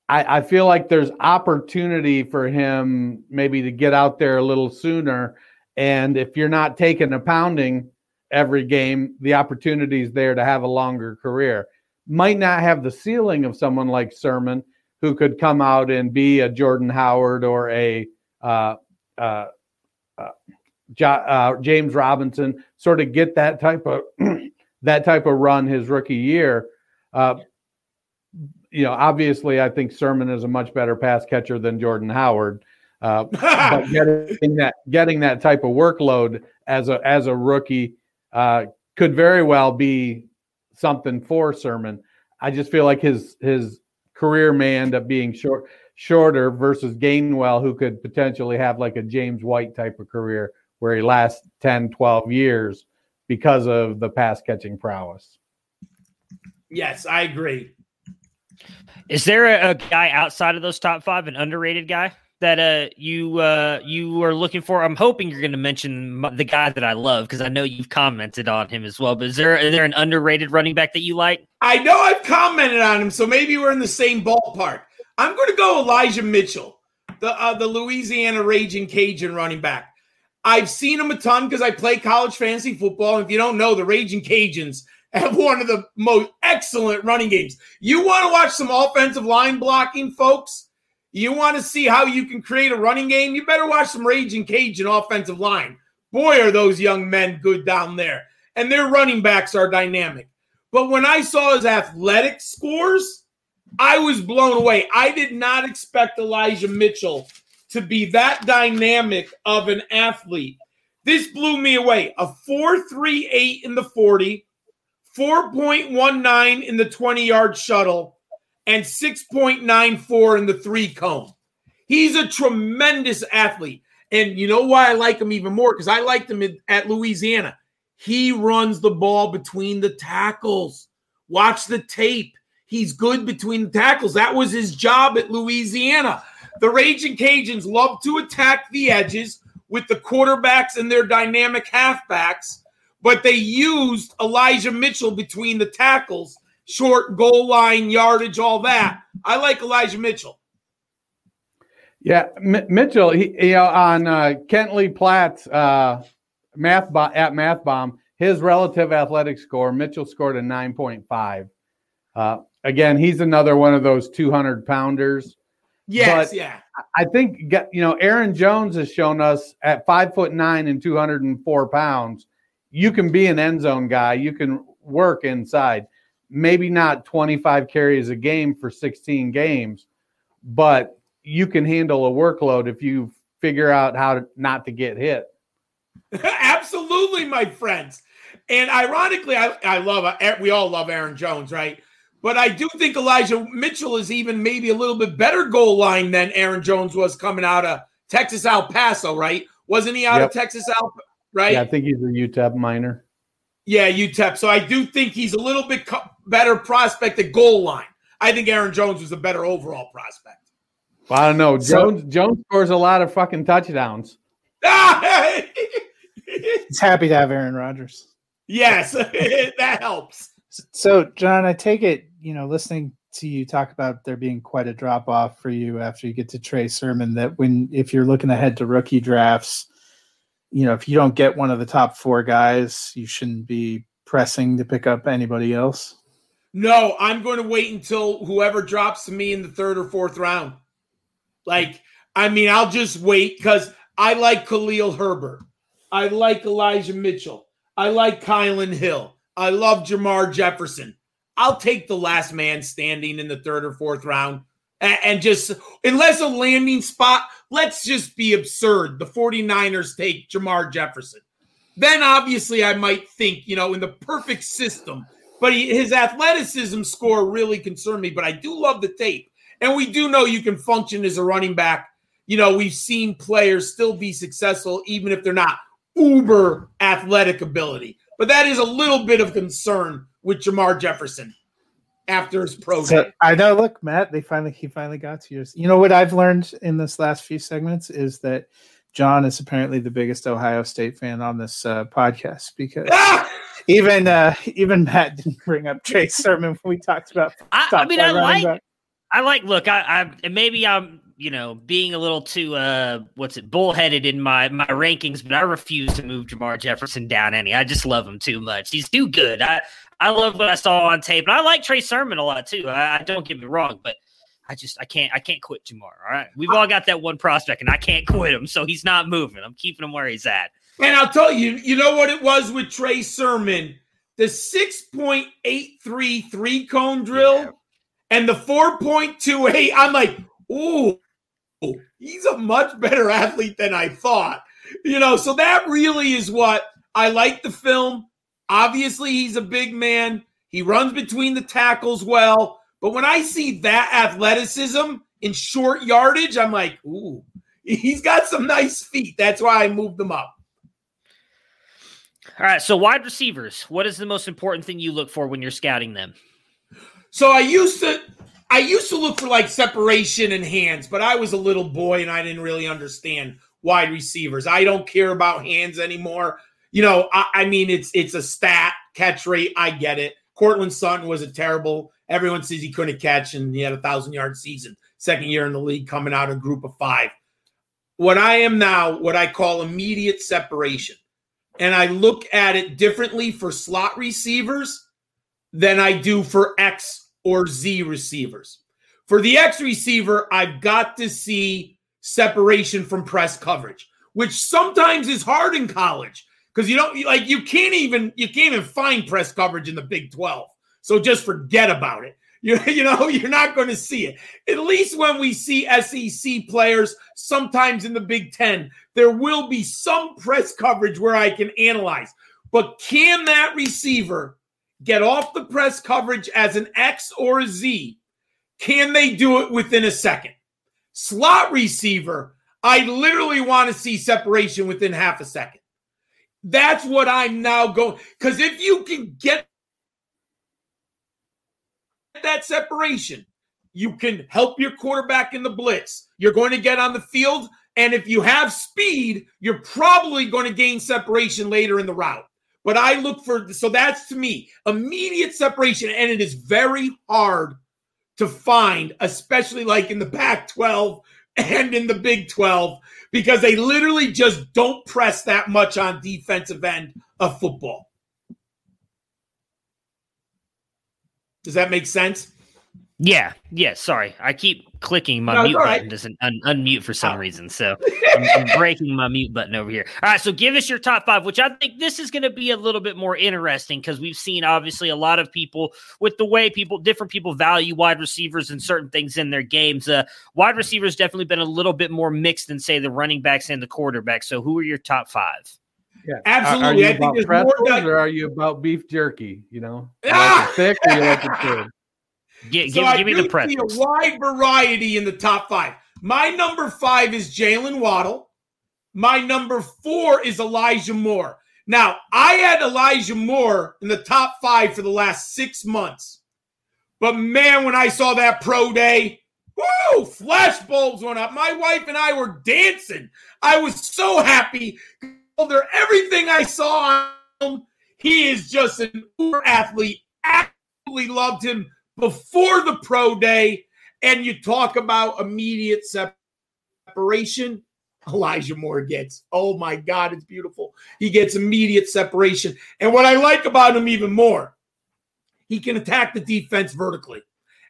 I, I feel like there's opportunity for him maybe to get out there a little sooner. And if you're not taking a pounding every game, the opportunity is there to have a longer career. Might not have the ceiling of someone like Sermon who could come out and be a Jordan Howard or a uh, uh, uh, uh James Robinson, sort of get that type of that type of run his rookie year. Uh, you know, obviously, I think Sermon is a much better pass catcher than Jordan Howard. Uh, but getting that getting that type of workload as a as a rookie could very well be something for Sermon. I just feel like his his career may end up being short shorter versus Gainwell, who could potentially have like a James White type of career where he lasts 10, 12 years because of the pass catching prowess. Yes, I agree. Is there a, a, guy outside of those top five, an underrated guy that uh, you uh, you are looking for? I'm hoping you're going to mention the guy that I love because I know you've commented on him as well. But is there is there an underrated running back that you like? I know I've commented on him, so maybe we're in the same ballpark. I'm going to go Elijah Mitchell, the uh, the Louisiana Raging Cajun running back. I've seen him a ton because I play college fantasy football. If you don't know, the Raging Cajuns have one of the most excellent running games. You want to watch some offensive line blocking, folks? You want to see how you can create a running game? You better watch some Raging Cajun offensive line. Boy, are those young men good down there. And their running backs are dynamic. But when I saw his athletic scores, I was blown away. I did not expect Elijah Mitchell to be that dynamic of an athlete. This blew me away. A 4.38 in the 40, 4.19 in the 20 yard shuttle, and 6.94 in the three cone. He's a tremendous athlete. And you know why I like him even more? Because I liked him at Louisiana. He runs the ball between the tackles. Watch the tape. He's good between the tackles. That was his job at Louisiana. The Raging Cajuns love to attack the edges with the quarterbacks and their dynamic halfbacks, but they used Elijah Mitchell between the tackles, short goal line yardage, all that. I like Elijah Mitchell. Yeah, M- Mitchell, he, you know, on uh, Kent Lee Platte's uh, math bo- at Math Bomb, his relative athletic score, Mitchell scored a 9.5. Uh, again, he's another one of those 200 pounders. Yes, but yeah. I think you know Aaron Jones has shown us at five foot nine and 204 pounds, you can be an end zone guy. You can work inside. Maybe not 25 carries a game for 16 games, but you can handle a workload if you figure out how to not to get hit. Absolutely, my friends. And ironically, I, I love, uh, we all love Aaron Jones, right? But I do think Elijah Mitchell is even maybe a little bit better goal line than Aaron Jones was coming out of Texas El Paso, right? Wasn't he out yep. of Texas El, right? Yeah, I think he's a UTEP Miner. Yeah, UTEP. So I do think he's a little bit co- better prospect at goal line. I think Aaron Jones was a better overall prospect. Well, I don't know. Jones so, Jones scores a lot of fucking touchdowns. He's happy to have Aaron Rodgers. Yes, that helps. So, John, I take it, you know, listening to you talk about there being quite a drop off for you after you get to Trey Sermon, that when if you're looking ahead to rookie drafts, you know, if you don't get one of the top four guys, you shouldn't be pressing to pick up anybody else? No, I'm going to wait until whoever drops to me in the third or fourth round. Like, I mean, I'll just wait because I like Khalil Herbert. I like Elijah Mitchell. I like Kylin Hill. I love Jermar Jefferson. I'll take the last man standing in the third or fourth round and, just, unless a landing spot, let's just be absurd. The 49ers take Jermar Jefferson. Then obviously I might think, you know, in the perfect system, but he, his athleticism score really concerned me. But I do love the tape. And we do know you can function as a running back. You know, we've seen players still be successful, even if they're not uber athletic ability. But that is a little bit of concern with Jermar Jefferson after his pro So, day. I know. Look, Matt, they finally he finally got to yours. You know what I've learned in this last few segments is that John is apparently the biggest Ohio State fan on this uh, podcast because Ah! even uh, even Matt didn't bring up Trey Sermon when we talked about. I, I mean, I like, back. I like. Look, I, I maybe I'm, you know, being a little too, uh, what's it, bullheaded in my my rankings, but I refuse to move Jermar Jefferson down any. I just love him too much. He's too good. I I love what I saw on tape, and I like Trey Sermon a lot too. I, I don't get me wrong, but. I just I can't I can't quit Jermar. All right, we've all got that one prospect, and I can't quit him, so he's not moving. I'm keeping him where he's at. And I'll tell you, you know what it was with Trey Sermon? The 6.83 three cone drill and the 4.28. I'm like, ooh, he's a much better athlete than I thought. You know, so that really is what I like the film. Obviously, he's a big man. He runs between the tackles well. But when I see that athleticism in short yardage, I'm like, ooh, he's got some nice feet. That's why I moved him up. All right, so wide receivers. What is the most important thing you look for when you're scouting them? So I used to I used to look for like separation and hands, but I was a little boy and I didn't really understand wide receivers. I don't care about hands anymore. You know, I, I mean it's it's a stat, catch rate, I get it. Courtland Sutton was a terrible, everyone says he couldn't catch and he had a thousand yard season, second year in the league, coming out of group of five. What I am now, what I call immediate separation. And I look at it differently for slot receivers than I do for X or Z receivers. For the X receiver, I've got to see separation from press coverage, which sometimes is hard in college because you don't like you can't even you can't even find press coverage in the Big 12. So just forget about it. You, you know, you're not going to see it. At least when we see SEC players, sometimes in the Big Ten, there will be some press coverage where I can analyze. But can that receiver get off the press coverage as an X or a Z? Can they do it within a second? Slot receiver, I literally want to see separation within half a second. That's what I'm now going. Because if you can get that separation, you can help your quarterback in the blitz. You're going to get on the field. And if you have speed, you're probably going to gain separation later in the route. But I look for, so that's to me immediate separation. And it is very hard to find, especially like in the Pac 12 and in the Big 12, because they literally just don't press that much on defensive end of football. Does that make sense? Yeah, yeah. Sorry, I keep clicking my No, mute all button right. doesn't un- unmute for some Oh. reason. So I'm, I'm breaking my mute button over here. All right, so give us your top five, which I think this is going to be a little bit more interesting because we've seen obviously a lot of people with the way people, different people value wide receivers and certain things in their games. Uh, wide receivers definitely been a little bit more mixed than say the running backs and the quarterbacks. So who are your top five? Yeah. Absolutely. Are, are you I think about there's more pretzels guys- or are you about beef jerky? You know, you Ah! like thick or you like it thin? Gi- So give, give me the pretzels. see a wide variety in the top five. My number five is Jaylen Waddle. My number four is Elijah Moore. Now, I had Elijah Moore in the top five for the last six months. But man, when I saw that pro day, woo, flash bulbs went up. My wife and I were dancing. I was so happy. Everything I saw him. He is just an uber athlete. Absolutely loved him before the pro day. And you talk about immediate separation. Elijah Moore gets. Oh my God, it's beautiful. He gets immediate separation. And what I like about him even more, he can attack the defense vertically.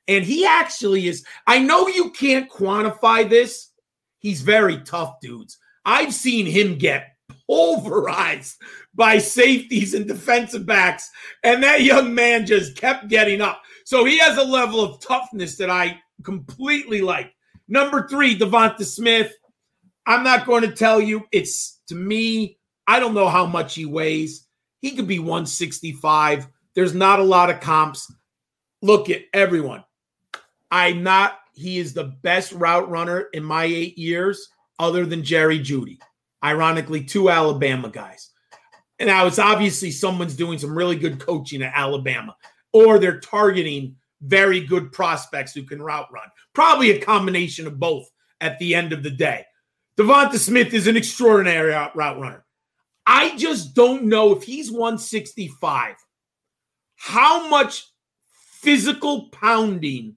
And he actually is, I know you can't quantify this. He's very tough, dudes. I've seen him get pulverized by safeties and defensive backs, and that young man just kept getting up. So he has a level of toughness that I completely like. Number three, Devonta Smith. I'm not going to tell you. It's to me, I don't know how much he weighs. He could be 165. There's not a lot of comps. Look at everyone. I'm not, he is the best route runner in my eight years, other than Jerry Jeudy. Ironically, two Alabama guys. And now it's obviously someone's doing some really good coaching at Alabama, or they're targeting very good prospects who can route run. Probably a combination of both at the end of the day. Devonta Smith is an extraordinary route runner. I just don't know if he's 165, how much physical pounding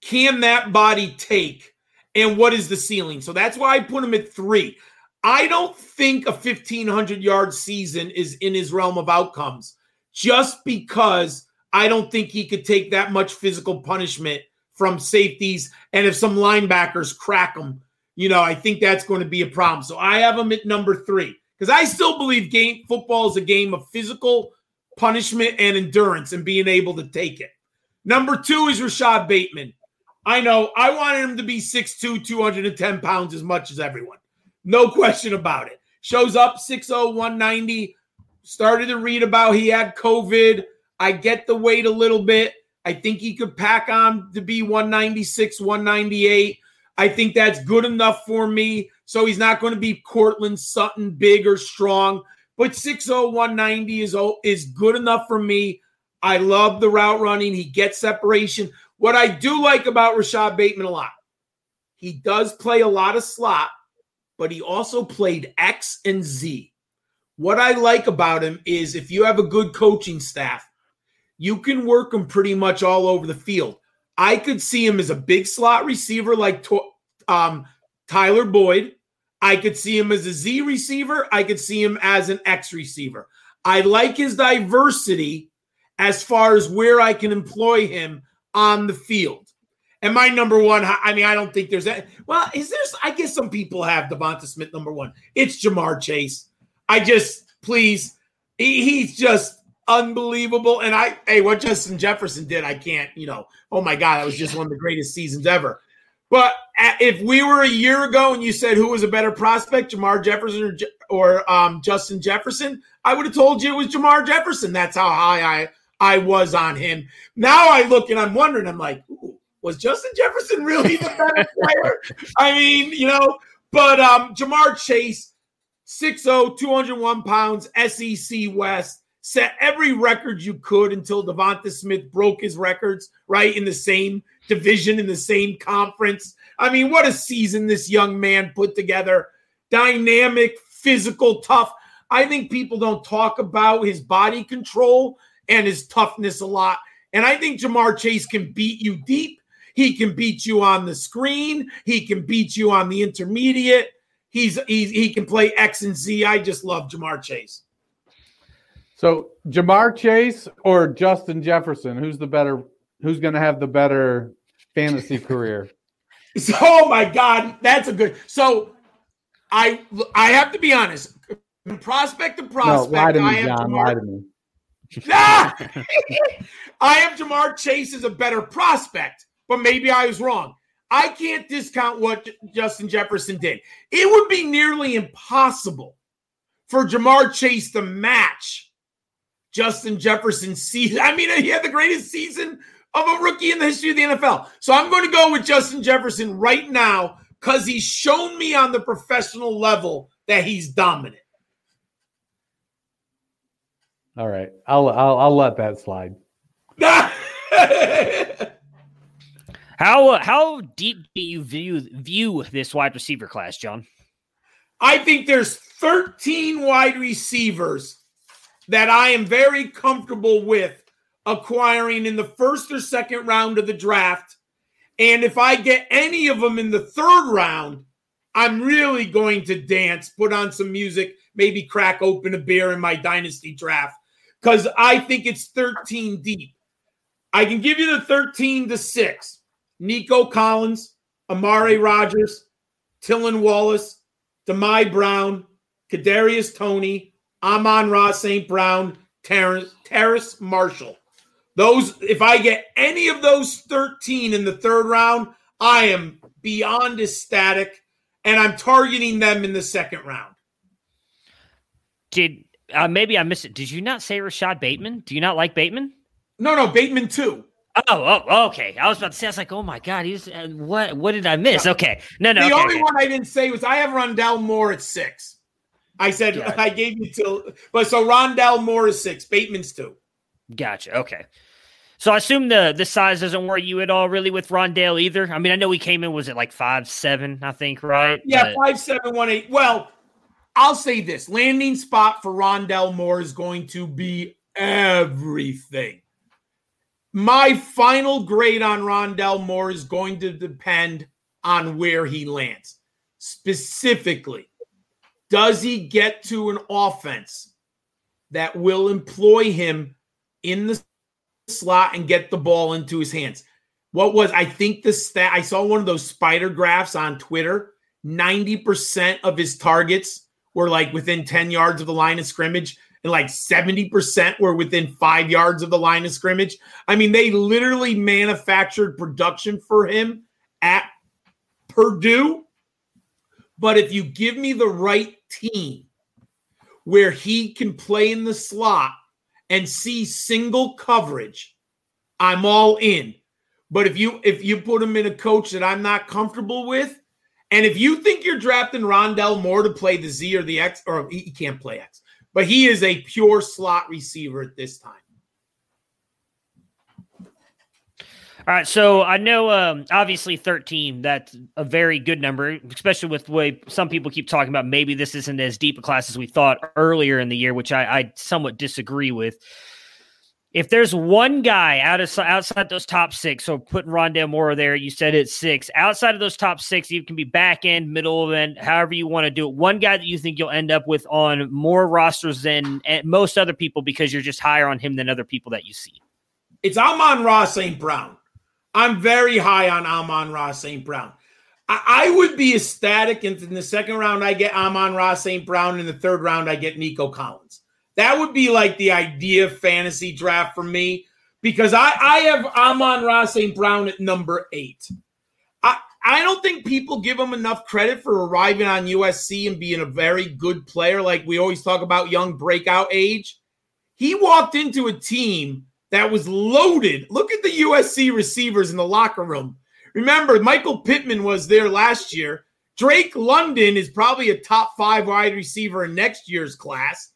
can that body take? And what is the ceiling? So that's why I put him at three. I don't think a 1500 yard season is in his realm of outcomes just because I don't think he could take that much physical punishment from safeties. And if some linebackers crack him, you know, I think that's going to be a problem. So I have him at number three because I still believe game football is a game of physical punishment and endurance and being able to take it. Number two is Rashod Bateman. I know I wanted him to be 6'2, 210 pounds as much as everyone. No question about it. Shows up 6'0, 190. Started to read about he had COVID. I get the weight a little bit. I think he could pack on to be 196, 198. I think that's good enough for me. So he's not going to be Courtland Sutton big or strong, but 6'0, 190 is, is good enough for me. I love the route running. He gets separation. What I do like about Rashod Bateman a lot, he does play a lot of slot, but he also played X and Z. What I like about him is if you have a good coaching staff, you can work him pretty much all over the field. I could see him as a big slot receiver like um, Tyler Boyd. I could see him as a Z receiver. I could see him as an X receiver. I like his diversity as far as where I can employ him on the field. And my number one, I mean, I don't think there's that. well, is there I guess some people have Devonta Smith number one. It's Ja'Marr Chase. I just please, he, he's just unbelievable. And I hey, what Justin Jefferson did, I can't, you know, oh my God, that was just one of the greatest seasons ever. But if we were a year ago and you said who was a better prospect, Jamar Jefferson or, or um, Justin Jefferson, I would have told you it was Jamar Jefferson. That's how high I I was on him. Now I look and I'm wondering, I'm like, was Justin Jefferson really the better player? I mean, you know, but um, Ja'Marr Chase, 6'0, 201 pounds, SEC West, set every record you could until Devonta Smith broke his records, right? In the same division, in the same conference. I mean, what a season this young man put together. Dynamic, physical, tough. I think people don't talk about his body control and his toughness a lot. And I think Ja'Marr Chase can beat you deep. He can beat you on the screen. He can beat you on the intermediate. He's, he's he can play X and Z. I just love Ja'Marr Chase. So Ja'Marr Chase or Justin Jefferson, who's the better? Who's going to have the better fantasy career? So, oh my God, that's a good. So I I have to be honest. Prospect to prospect, no, lie to me, I have John. Ja'Marr, Lie to me. Ah! I have Ja'Marr Chase as a better prospect, but maybe I was wrong. I can't discount what Justin Jefferson did. It would be nearly impossible for Ja'Marr Chase to match Justin Jefferson's season. I mean, he had the greatest season of a rookie in the history of the NFL. So I'm going to go with Justin Jefferson right now because he's shown me on the professional level that he's dominant. All right, I'll I'll, I'll let that slide. how uh, how deep do you view view this wide receiver class, John? I think there's 13 wide receivers that I am very comfortable with acquiring in the first or second round of the draft. And if I get any of them in the third round, I'm really going to dance, put on some music, maybe crack open a beer in my dynasty draft because I think it's 13 deep. I can give you the 13 to 6. Nico Collins, Amari Rogers, Tylan Wallace, Dyami Brown, Kadarius Toney, Amon Ross St. Brown, Terrace Marshall. Those, if I get any of those 13 in the third round, I am beyond ecstatic, and I'm targeting them in the second round. Did uh, maybe I missed it? Did you not say Rashod Bateman? Do you not like Bateman? No, no, Bateman too. Oh, oh, okay. I was about to say, I was like, oh my god, he's uh, what? What did I miss? Okay, no, no. The okay, only okay. one I didn't say was I have Rondale Moore at six. I said Yeah. I gave you till, but so Rondale Moore is six, Bateman's two. Gotcha. Okay. So I assume the the size doesn't worry you at all, really, with Rondale either. I mean, I know he came in was it like five seven, I think, right? Yeah, But- five seven one eight. Well, I'll say this: landing spot for Rondale Moore is going to be everything. My final grade on Rondale Moore is going to depend on where he lands. Specifically, does he get to an offense that will employ him in the slot and get the ball into his hands? What was I think the stat I saw one of those spider graphs on Twitter. 90% of his targets were like within 10 yards of the line of scrimmage, and like 70% were within five yards of the line of scrimmage. I mean, they literally manufactured production for him at Purdue. But if you give me the right team where he can play in the slot and see single coverage, I'm all in. But if you if you put him in a coach that I'm not comfortable with, and if you think you're drafting Rondale Moore to play the Z or the X, or he he can't play X, but he is a pure slot receiver at this time. All right, so I know um, obviously 13, that's a very good number, especially with the way some people keep talking about maybe this isn't as deep a class as we thought earlier in the year, which I, I somewhat disagree with. If there's one guy out of outside those top six, so putting Rondale Moore there, you said it's six. Outside of those top six, you can be back end, middle end, however you want to do it. One guy that you think you'll end up with on more rosters than eh, most other people because you're just higher on him than other people that you see. It's Amon-Ra St. Brown. I'm very high on Amon-Ra St. Brown. I, I would be ecstatic if in the second round I get Amon-Ra St. Brown, in the third round I get Nico Collins. That would be like the idea fantasy draft for me because I, I have Amon-Ra St. Brown at number eight. I, I don't think people give him enough credit for arriving on USC and being a very good player. Like we always talk about young breakout age. He walked into a team that was loaded. Look at the USC receivers in the locker room. Remember, Michael Pittman was there last year. Drake London is probably a top five wide receiver in next year's class.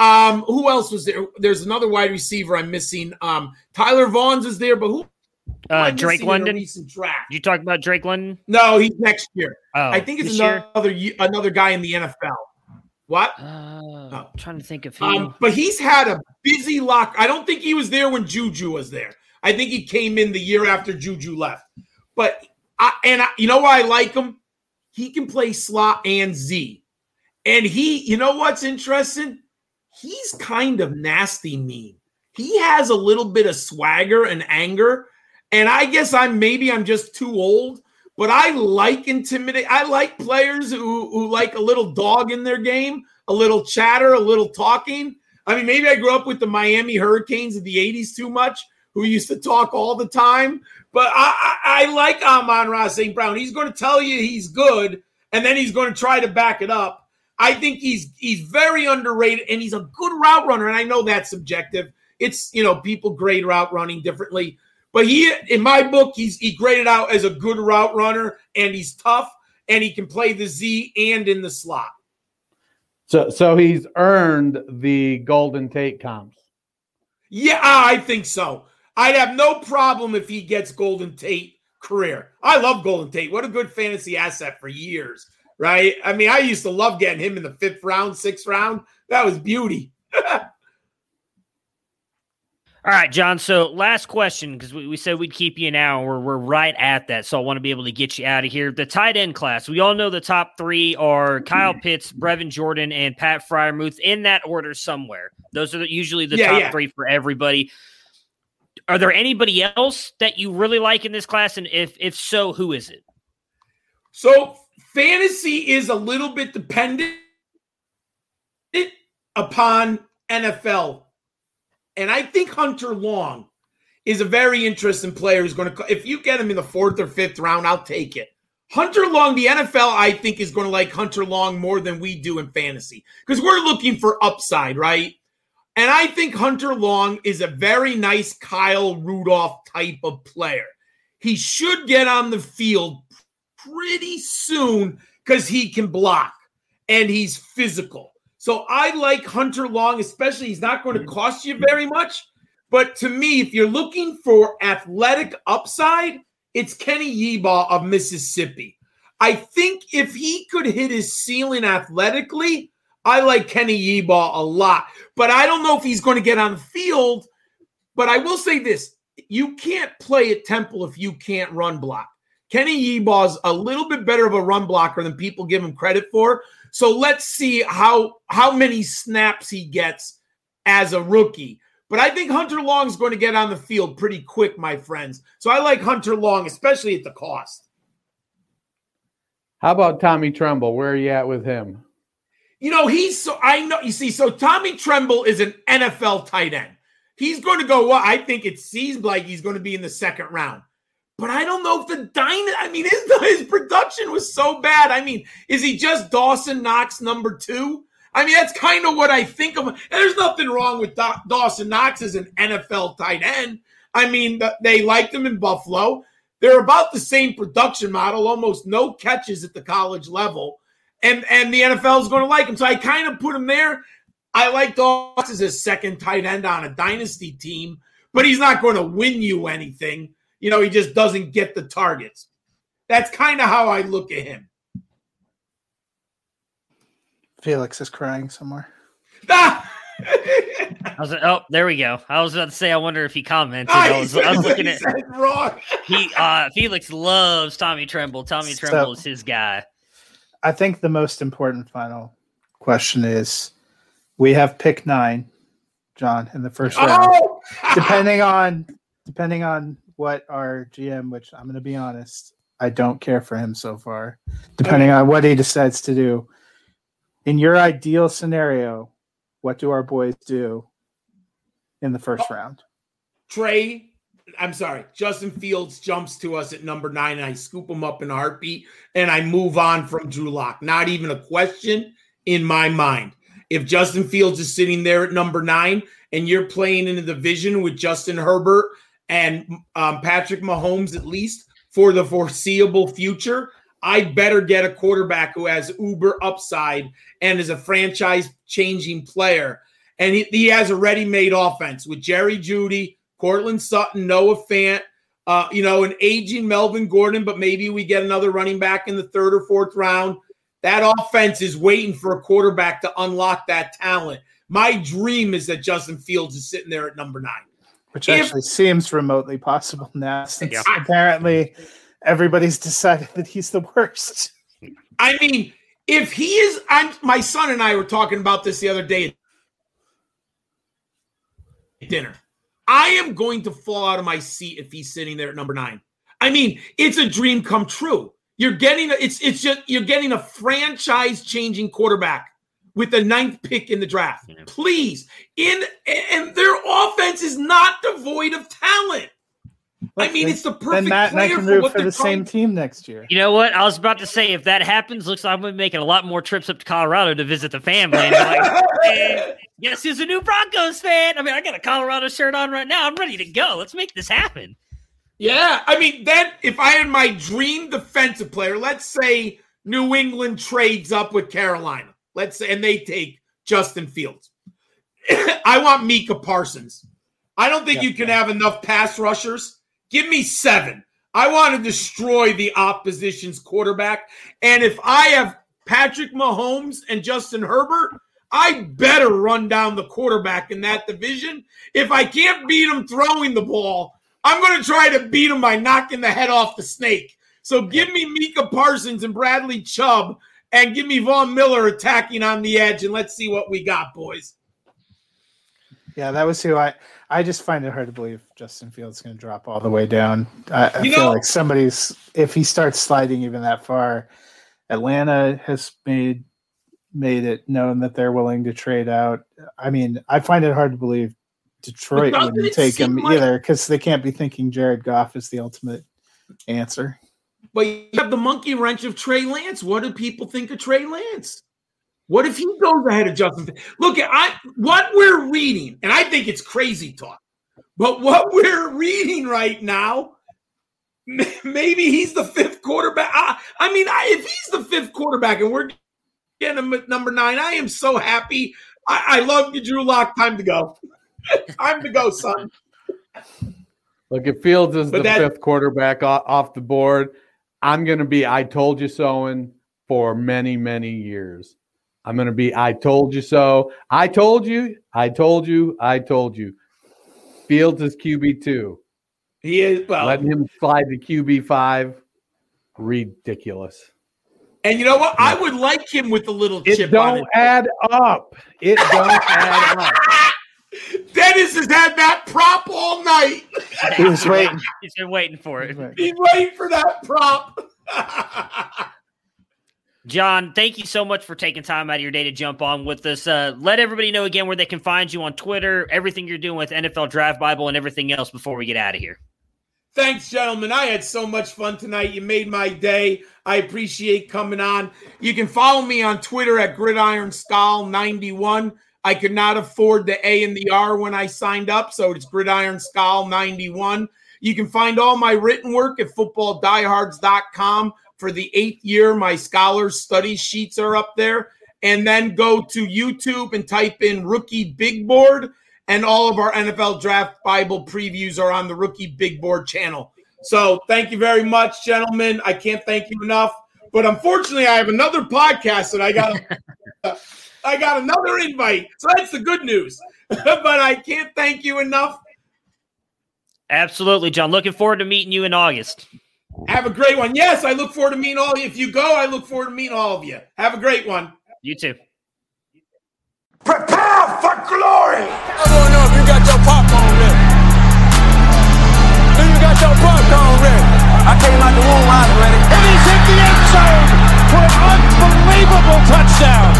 Um, who else was there? There's another wide receiver I'm missing. Um, Tyler Vaughns is there, but who? Uh, Drake in London. recent draft. You talk about Drake London? No, he's next year. Oh, I think it's this year? another another guy in the NFL. What? Uh, Oh. I'm trying to think of who. Um, but he's had a busy lock. I don't think he was there when Juju was there. I think he came in the year after Juju left. But I and I, you know why I like him? He can play slot and Z. And he, you know what's interesting? He's kind of nasty mean. He has a little bit of swagger and anger. And I guess I'm maybe I'm just too old, but I like intimidate. I like players who who like a little dog in their game, a little chatter, a little talking. I mean, maybe I grew up with the Miami Hurricanes of the 80s too much, who used to talk all the time. But I, I, I like Amon-Ra St. Brown. He's going to tell you he's good, and then he's going to try to back it up. I think he's he's very underrated, and he's a good route runner. And I know that's subjective. It's you know people grade route running differently, but he in my book he's he graded out as a good route runner, and he's tough, and he can play the Z and in the slot. So so he's earned the Golden Tate comps. Yeah, I think so. I'd have no problem if he gets Golden Tate career. I love Golden Tate. What a good fantasy asset for years, right? I mean, I used to love getting him in the fifth round, sixth round. That was beauty. All right, John. So last question, because we, we said we'd keep you an hour. We're, we're right at that. So I want to be able to get you out of here. The tight end class. We all know the top three are Kyle mm. Pitts, Brevin Jordan, and Pat Freiermuth in that order somewhere. Those are the, usually the Yeah, top yeah. three for everybody. Are there anybody else that you really like in this class? And if if so, who is it? So fantasy is a little bit dependent upon NFL. And I think Hunter Long is a very interesting player who's going to if you get him in the 4th or 5th round, I'll take it. Hunter Long, the NFL, I think, is going to like Hunter Long more than we do in fantasy because we're looking for upside, right? And I think Hunter Long is a very nice Kyle Rudolph type of player. He should get on the field pretty soon because he can block and he's physical. So I like Hunter Long, especially. He's not going to mm-hmm. cost you very much. But to me, if you're looking for athletic upside, it's Kenny Yeboah of Mississippi. I think if he could hit his ceiling athletically, I like Kenny Yeboah a lot. But I don't know if he's going to get on the field. But I will say this you can't play at Temple if you can't run block. Kenny Yeboah's a little bit better of a run blocker than people give him credit for. So let's see how how many snaps he gets as a rookie. But I think Hunter Long's going to get on the field pretty quick, my friends. So I like Hunter Long, especially at the cost. How about Tommy Tremble? Where are you at with him? You know, he's so I know you see, so Tommy Tremble is an NFL tight end. He's going to go, well, I think it seems like he's going to be in the second round. But I don't know if the dyna I mean, his, his production was so bad. I mean, is he just Dawson Knox number two? I mean, that's kind of what I think of. And there's nothing wrong with Da- Dawson Knox as an NFL tight end. I mean, th- they liked him in Buffalo. They're about the same production model, almost no catches at the college level. And and the NFL is going to like him. So I kind of put him there. I like Dawson as a second tight end on a dynasty team, but he's not going to win you anything. You know, he just doesn't get the targets. That's kind of how I look at him. Felix is crying somewhere. Ah! I was like, oh, there we go. I was about to say, I wonder if he commented. Ah, I he was, said I was looking he at said wrong. he. Uh, Felix loves Tommy Tremble. Tommy So- Tremble is his guy. I think the most important final question is we have pick nine, John, in the first round. Oh! Depending on depending on what our GM, which I'm gonna be honest, I don't care for him so far. Depending on what he decides to do. In your ideal scenario, what do our boys do in the first oh. round? Trey, I'm sorry, Justin Fields jumps to us at number nine, and I scoop him up in a heartbeat, and I move on from Drew Lock. Not even a question in my mind. If Justin Fields is sitting there at number nine, and you're playing in a division with Justin Herbert and um, Patrick Mahomes, at least for the foreseeable future, I better get a quarterback who has uber upside and is a franchise changing player. And he, he has a ready made offense with Jerry Jeudy, Courtland Sutton, Noah Fant, uh, you know, an aging Melvin Gordon, but maybe we get another running back in the third or fourth round. That offense is waiting for a quarterback to unlock that talent. My dream is that Justin Fields is sitting there at number nine. Which If- actually seems remotely possible now, since Yeah. apparently everybody's decided that he's the worst. I mean, if he is, I'm my son and I were talking about this the other day at dinner. I am going to fall out of my seat if he's sitting there at number nine. I mean, it's a dream come true. You're getting a, it's it's just you're getting a franchise changing quarterback with the ninth pick in the draft. Yeah. Please, in and their offense is not devoid of talent. I mean, Then- it's the Then perfect Matt and I player can for what for the same trying- team next year. You know what? I was about to say if that happens, looks like I'm gonna be making a lot more trips up to Colorado to visit the family. And be like, hey, guess who's a new Broncos fan? I mean, I got a Colorado shirt on right now. I'm ready to go. Let's make this happen. Yeah, I mean, then if I had my dream defensive player, let's say New England trades up with Carolina, let's say, and they take Justin Fields. I want Micah Parsons. I don't think Yeah, you can have enough pass rushers. Give me seven. I want to destroy the opposition's quarterback. And if I have Patrick Mahomes and Justin Herbert, I better run down the quarterback in that division. If I can't beat him throwing the ball, I'm going to try to beat him by knocking the head off the snake. So give me Micah Parsons and Bradley Chubb and give me Von Miller attacking on the edge, and let's see what we got, boys. Yeah, that was who I. I just find it hard to believe Justin Fields going to drop all the way down. I, I feel know- like somebody's if he starts sliding even that far. Atlanta has made made it known that they're willing to trade out. I mean, I find it hard to believe Detroit wouldn't take him like- either because they can't be thinking Jared Goff is the ultimate answer. But you have the monkey wrench of Trey Lance. What do people think of Trey Lance? What if he goes ahead of Justin? Look, I what we're reading, and I think it's crazy talk, but what we're reading right now, maybe he's the fifth quarterback. I, I mean, I, if he's the fifth quarterback and we're getting him at number nine, I am so happy. I, I love you, Drew Lock. Time to go. Time to go, son. Look, if Fields is But the that- fifth quarterback off the board, I'm going to be I told you so in for many, many years. I'm going to be I told you so. I told you. I told you. I told you. Fields is QB2. He is well. Letting him slide to QB5. Ridiculous. and you know what? I would like him with a little It chip on don't add up. It don't add up. Dennis has had that prop all night. He was waiting. He's been waiting for it. He's waiting for that prop. John, thank you so much for taking time out of your day to jump on with us. Uh, let everybody know again where they can find you on Twitter, everything you're doing with NFL Draft Bible, and everything else before we get out of here. Thanks, gentlemen. I had so much fun tonight. You made my day. I appreciate coming on. You can follow me on Twitter at Gridiron Skull 91. I could not afford the A and the R when I signed up, so it's Gridiron Skull 91. You can find all my written work at footballdiehards.com. For the eighth year, my scholars study sheets are up there. And then go to YouTube and type in Rookie Big Board and all of our NFL Draft Bible previews are on the Rookie Big Board channel. So thank you very much, gentlemen. I can't thank you enough. But unfortunately, I have another podcast that I got. I got another invite, so that's the good news. but I can't thank you enough. Absolutely, John. Looking forward to meeting you in August. Have a great one. Yes, I look forward to meeting all of you. If you go, I look forward to meeting all of you. Have a great one. You too. Prepare for glory! I don't know if you got your popcorn ready. Do you got your popcorn ready? I came out the womb, I was ready. And he's hit the end zone for an unbelievable touchdown.